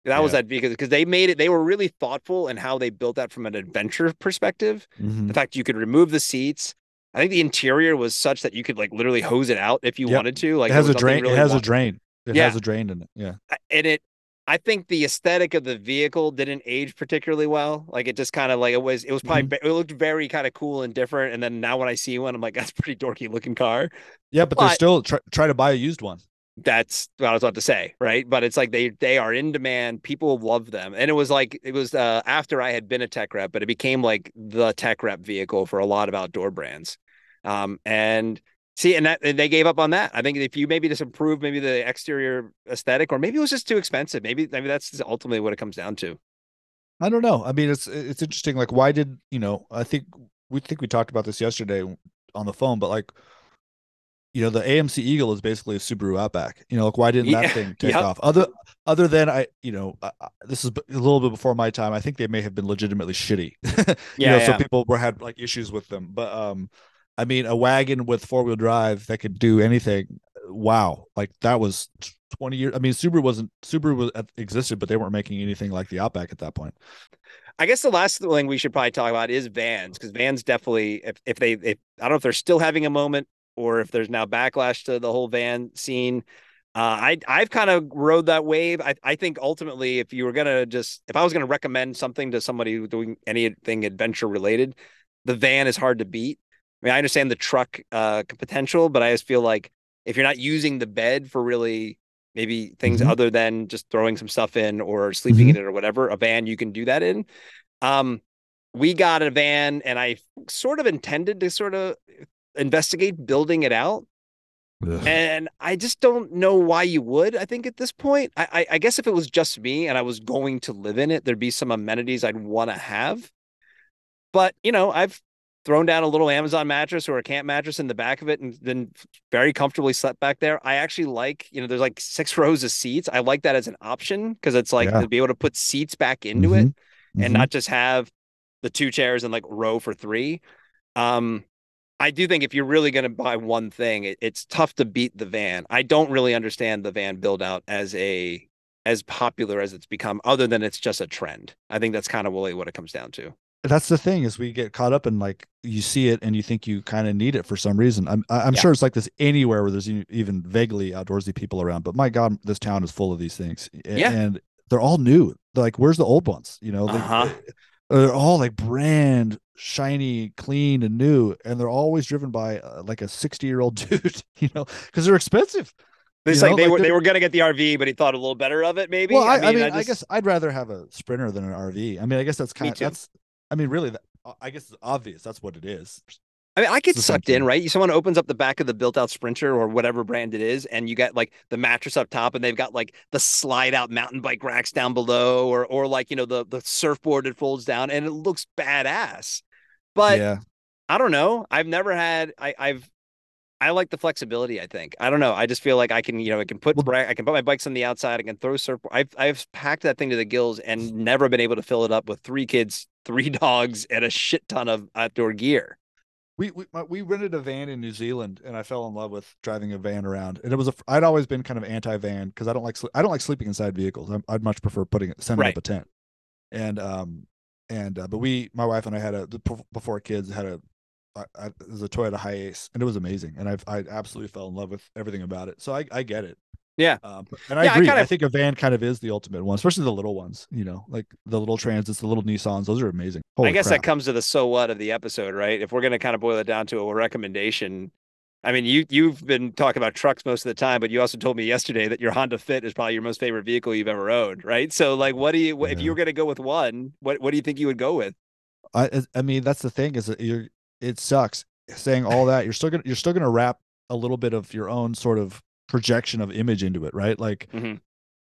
That yeah. was that because because they made it. They were really thoughtful in how they built that from an adventure perspective. Mm-hmm. The fact you could remove the seats, I think the interior was such that you could like literally hose it out if you yep. wanted to. Like it has a drain. Really it has a drain. It yeah. has a drain in it. Yeah. And it, I think the aesthetic of the vehicle didn't age particularly well. Like it just kind of like it was. It was probably mm-hmm. it looked very kind of cool and different. And then now when I see one, I'm like, that's pretty dorky looking car. Yeah, but, but they're still try, try to buy a used one. That's what I was about to say, right? But it's like they they are in demand. People love them, and it was like it was uh, after I had been a tech rep, but it became like the tech rep vehicle for a lot of outdoor brands. Um, and see, and that and they gave up on that. I think if you maybe just improve maybe the exterior aesthetic, or maybe it was just too expensive. Maybe maybe that's ultimately what it comes down to. I don't know. I mean, it's it's interesting. Like, why did you know? I think we think we talked about this yesterday on the phone, but like, you know, the AMC Eagle is basically a Subaru Outback. You know, like why didn't that thing take yep. off? Other other than I, you know, uh, this is a little bit before my time. I think they may have been legitimately shitty. you yeah, know, yeah. so people were had like issues with them, but um, I mean, a wagon with four wheel drive that could do anything. Wow, like that was twenty years. I mean, Subaru wasn't Subaru was existed, but they weren't making anything like the Outback at that point. I guess the last thing we should probably talk about is vans because vans definitely, if if they, if I don't know if they're still having a moment or if there's now backlash to the whole van scene. Uh, I I've kind of rode that wave. I I think ultimately, if you were gonna just if I was gonna recommend something to somebody doing anything adventure related, the van is hard to beat. I mean, I understand the truck uh, potential, but I just feel like if you're not using the bed for really maybe things mm-hmm. other than just throwing some stuff in or sleeping mm-hmm. in it or whatever, a van you can do that in. Um, we got a van, and I sort of intended to sort of investigate building it out. Ugh. And I just don't know why you would. I think at this point, I, I, I guess if it was just me and I was going to live in it, there'd be some amenities I'd want to have. But you know, I've thrown down a little Amazon mattress or a camp mattress in the back of it and then very comfortably slept back there. I actually like, you know, there's like six rows of seats. I like that as an option because it's like yeah. to be able to put seats back into mm-hmm. it and mm-hmm. not just have the two chairs and like row for three. Um, I do think if you're really going to buy one thing, it, it's tough to beat the van. I don't really understand the van build out as a as popular as it's become, other than it's just a trend. I think that's kind of really what it comes down to. That's the thing is we get caught up in like you see it and you think you kind of need it for some reason. I'm I'm yeah. sure it's like this anywhere where there's even vaguely outdoorsy people around, but my God, this town is full of these things. Yeah. And they're all new. They're like, where's the old ones? You know, uh-huh. they, they're all like brand shiny, clean, and new, and they're always driven by uh, like a 60 year old dude, you know, because they're expensive. It's like know? they like were they were gonna get the RV, but he thought a little better of it, maybe. Well, I, I mean, I, mean, I, just... I, guess I'd rather have a Sprinter than an RV. I mean, I guess that's kind of that's. I mean, really, that, uh, I guess it's obvious. That's what it is. I mean, I get sucked in, right? Someone opens up the back of the built out Sprinter or whatever brand it is, and you got like the mattress up top, and they've got like the slide out mountain bike racks down below, or or like you know the the surfboard that folds down, and it looks badass. But yeah. I don't know. I've never had. I, I've. I like the flexibility. I think. I don't know. I just feel like I can. You know, I can put. Well, I can put my bikes on the outside. I can throw surf. I've I've packed that thing to the gills and never been able to fill it up with three kids, three dogs, and a shit ton of outdoor gear. We, we we rented a van in New Zealand, and I fell in love with driving a van around. And it was a I'd always been kind of anti van because I don't like I don't like sleeping inside vehicles. i would much prefer putting it sending right. up a tent. And um and uh, but we my wife and I had a before kids had a I, I, it was a Toyota Hiace, and it was amazing. And I've, I absolutely fell in love with everything about it. So I I get it. Yeah. Um, and I yeah, agree. I, kinda... I, think a van kind of is the ultimate one, especially the little ones, you know, like the little transits, the little Nissans. Those are amazing. Holy I guess crap. that comes to the so what of the episode, right? If we're going to kind of boil it down to a recommendation, I mean, you, you've been talking about trucks most of the time, but you also told me yesterday that your Honda Fit is probably your most favorite vehicle you've ever owned, right? So, like, what do you, yeah. if you were going to go with one, what, what do you think you would go with? I, I mean, that's the thing is that you're, it sucks saying all that. You're still to, you're still to wrap a little bit of your own sort of projection of image into it, right? Like mm-hmm.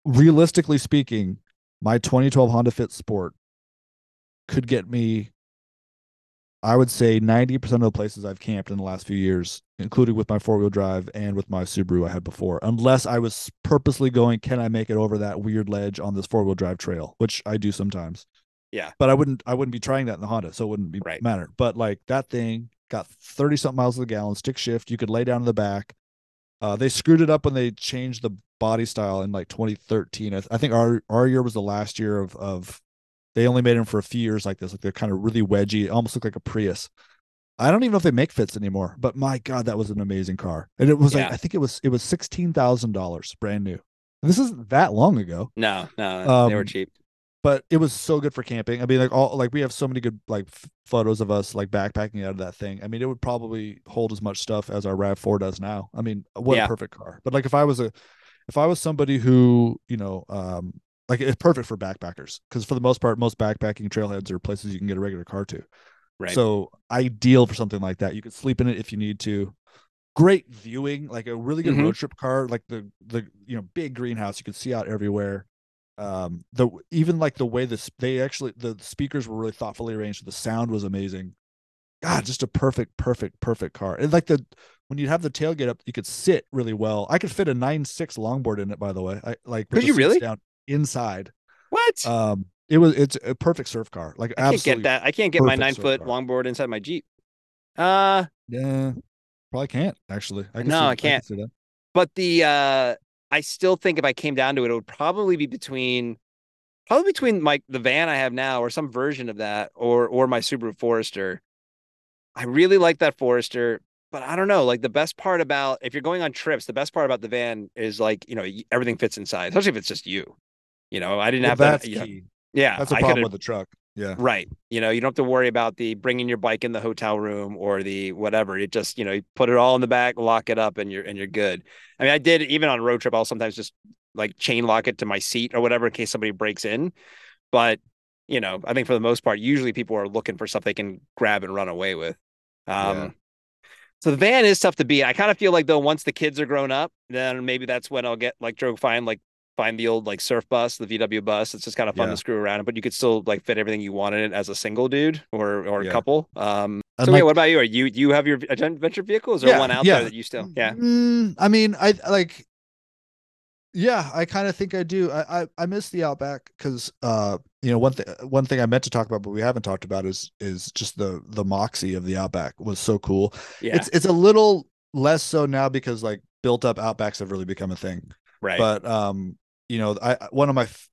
realistically speaking, my 2012 Honda Fit Sport could get me I would say 90% of the places I've camped in the last few years, including with my four-wheel drive and with my Subaru I had before, unless I was purposely going, can I make it over that weird ledge on this four-wheel drive trail, which I do sometimes. Yeah. But I wouldn't I wouldn't be trying that in the Honda, so it wouldn't be right. matter. But like that thing got 30 something miles to the gallon, stick shift, you could lay down in the back. Uh, they screwed it up when they changed the body style in like 2013. I, th- I think our our year was the last year of of they only made them for a few years like this. Like they're kind of really wedgy, almost look like a Prius. I don't even know if they make fits anymore, but my God, that was an amazing car. And it was yeah. like I think it was it was sixteen thousand dollars brand new. And this isn't that long ago. No, no, um, they were um, cheap but it was so good for camping. I mean, like all like we have so many good like f- photos of us like backpacking out of that thing. I mean, it would probably hold as much stuff as our Rav Four does now. I mean, what yeah. a perfect car. But like if I was a if I was somebody who you know um like it's perfect for backpackers because for the most part, most backpacking trailheads are places you can get a regular car to. Right. So ideal for something like that. You could sleep in it if you need to. Great viewing, like a really good mm-hmm. road trip car, like the the you know big greenhouse. You could see out everywhere um the even like the way this they actually the speakers were really thoughtfully arranged the sound was amazing. God just a perfect perfect perfect car. And like the when you have the tailgate up you could sit really well. I could fit a nine six longboard in it by the way i like could you really? down inside. What? Um it was it's a perfect surf car like i can't get that i can't get my nine foot car. longboard inside my jeep. Uh yeah probably can't actually. I no see, i can't. I but the uh I still think if I came down to it, it would probably be between probably between my the van I have now or some version of that or or my Subaru Forester. I really like that Forester, but I don't know. Like the best part about if you're going on trips, the best part about the van is like you know everything fits inside, especially if it's just you. You know, I didn't well, have that. Key. yeah, that's a problem with the truck. Yeah. Right. You know, you don't have to worry about the bringing your bike in the hotel room or the whatever. You just, you know, you put it all in the back, lock it up and you're and you're good. I mean, I did even on a road trip, I'll sometimes just like chain lock it to my seat or whatever in case somebody breaks in. But, you know, I think for the most part, usually people are looking for stuff they can grab and run away with. Um yeah. So the van is tough to beat. I kind of feel like though once the kids are grown up, then maybe that's when I'll get like Joe find like find the old like surf bus, the VW bus. It's just kind of fun yeah. to screw around, but you could still like fit everything you want in it as a single dude or or a couple. Um, so like, wait, what about you? Are you you have your adventure vehicle? Is there yeah, one out yeah. there that you still? Yeah. Mm, I mean, I like. Yeah, I kind of think I do. I I, I miss the Outback because uh you know one thing one thing I meant to talk about but we haven't talked about is is just the the moxie of the Outback was so cool. Yeah. It's it's a little less so now because like built up Outbacks have really become a thing. right. But um you know I one of my f-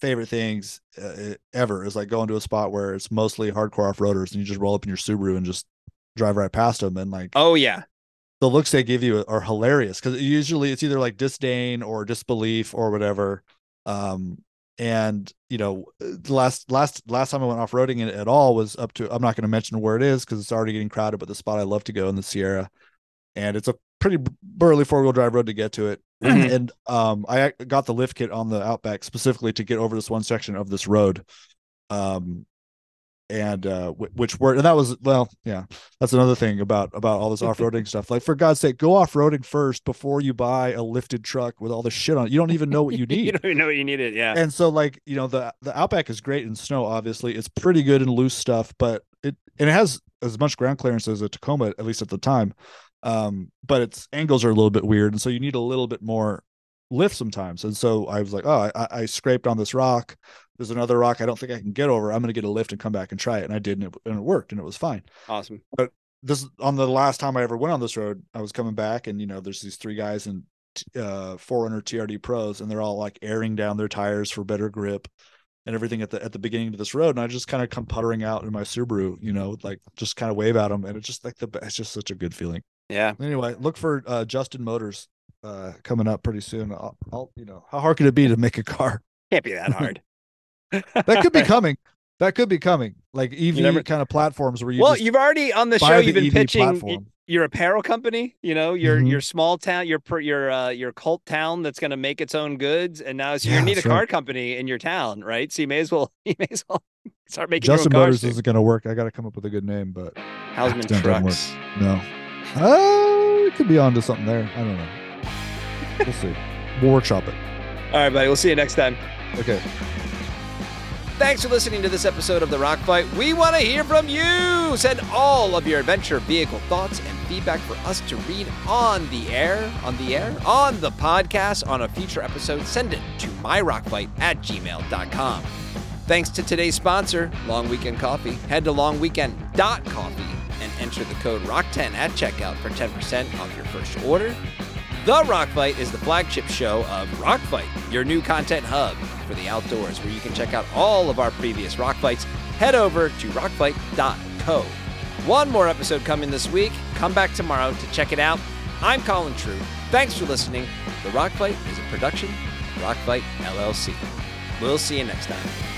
favorite things uh, ever is like going to a spot where it's mostly hardcore off-roaders and you just roll up in your Subaru and just drive right past them and like oh yeah. the looks they give you are hilarious because usually it's either like disdain or disbelief or whatever um and you know the last last last time i went off-roading it at all was up to i'm not going to mention where it is because it's already getting crowded but the spot i love to go in the sierra and it's a pretty burly four-wheel drive road to get to it Mhm. and um i got the lift kit on the outback specifically to get over this one section of this road um and uh wh- which were and that was well yeah that's another thing about about all this off-roading stuff like for god's sake go off-roading first before you buy a lifted truck with all the shit on it you don't even know what you need. you don't even know what you needed. Yeah. and so like you know the the outback is great in snow obviously it's pretty good in loose stuff but it and it has as much ground clearance as a tacoma at least at the time um but its angles are a little bit weird and so you need a little bit more lift sometimes and so i was like oh i, I scraped on this rock there's another rock i don't think i can get over i'm going to get a lift and come back and try it and i did and it, and it worked and it was fine awesome. But this on the last time I ever went on this road, I was coming back and you know, there's these three guys in uh 4Runner TRD pros and they're all like airing down their tires for better grip and everything at the at the beginning of this road. And I just kind of come puttering out in my Subaru, you know, like just kind of wave at them. And it's just like the it's just such a good feeling. Yeah. Anyway, look for uh Justin Motors uh coming up pretty soon. I'll, I'll you know, how hard could it be to make a car? Can't be that hard. That could be coming. That could be coming. Like EV never- kind of platforms where you well, you've already on the show. the You've been EV pitching platform. your apparel company. You know your Mhm. your small town, your your uh, your cult town that's going to make its own goods, and now so you Yeah, need a car right. company in your town, right? So you may as well you may as well start making Justin your own Motors isn't going to work. I got to come up with a good name, but Housman doesn't. Trucks. no. Uh, it could be onto something there. I don't know. We'll see. We'll workshop it. All right, buddy. We'll see you next time. Okay. Thanks for listening to this episode of The Rock Fight. We want to hear from you. Send all of your adventure vehicle thoughts and feedback for us to read on the air, on the air, on the podcast, on a future episode. Send it to myrockfight at gmail.com. Thanks to today's sponsor, Long Weekend Coffee. Head to longweekend.coffee and enter the code ROCK10 at checkout for 10% off your first order. The Rock Fight is the flagship show of Rock Fight, your new content hub for the outdoors, where you can check out all of our previous Rock Fights. Head over to rockfight.co. One more episode coming this week. Come back tomorrow to check it out. I'm Colin True. Thanks for listening. The Rock Fight is a production of Rock Fight LLC. We'll see you next time.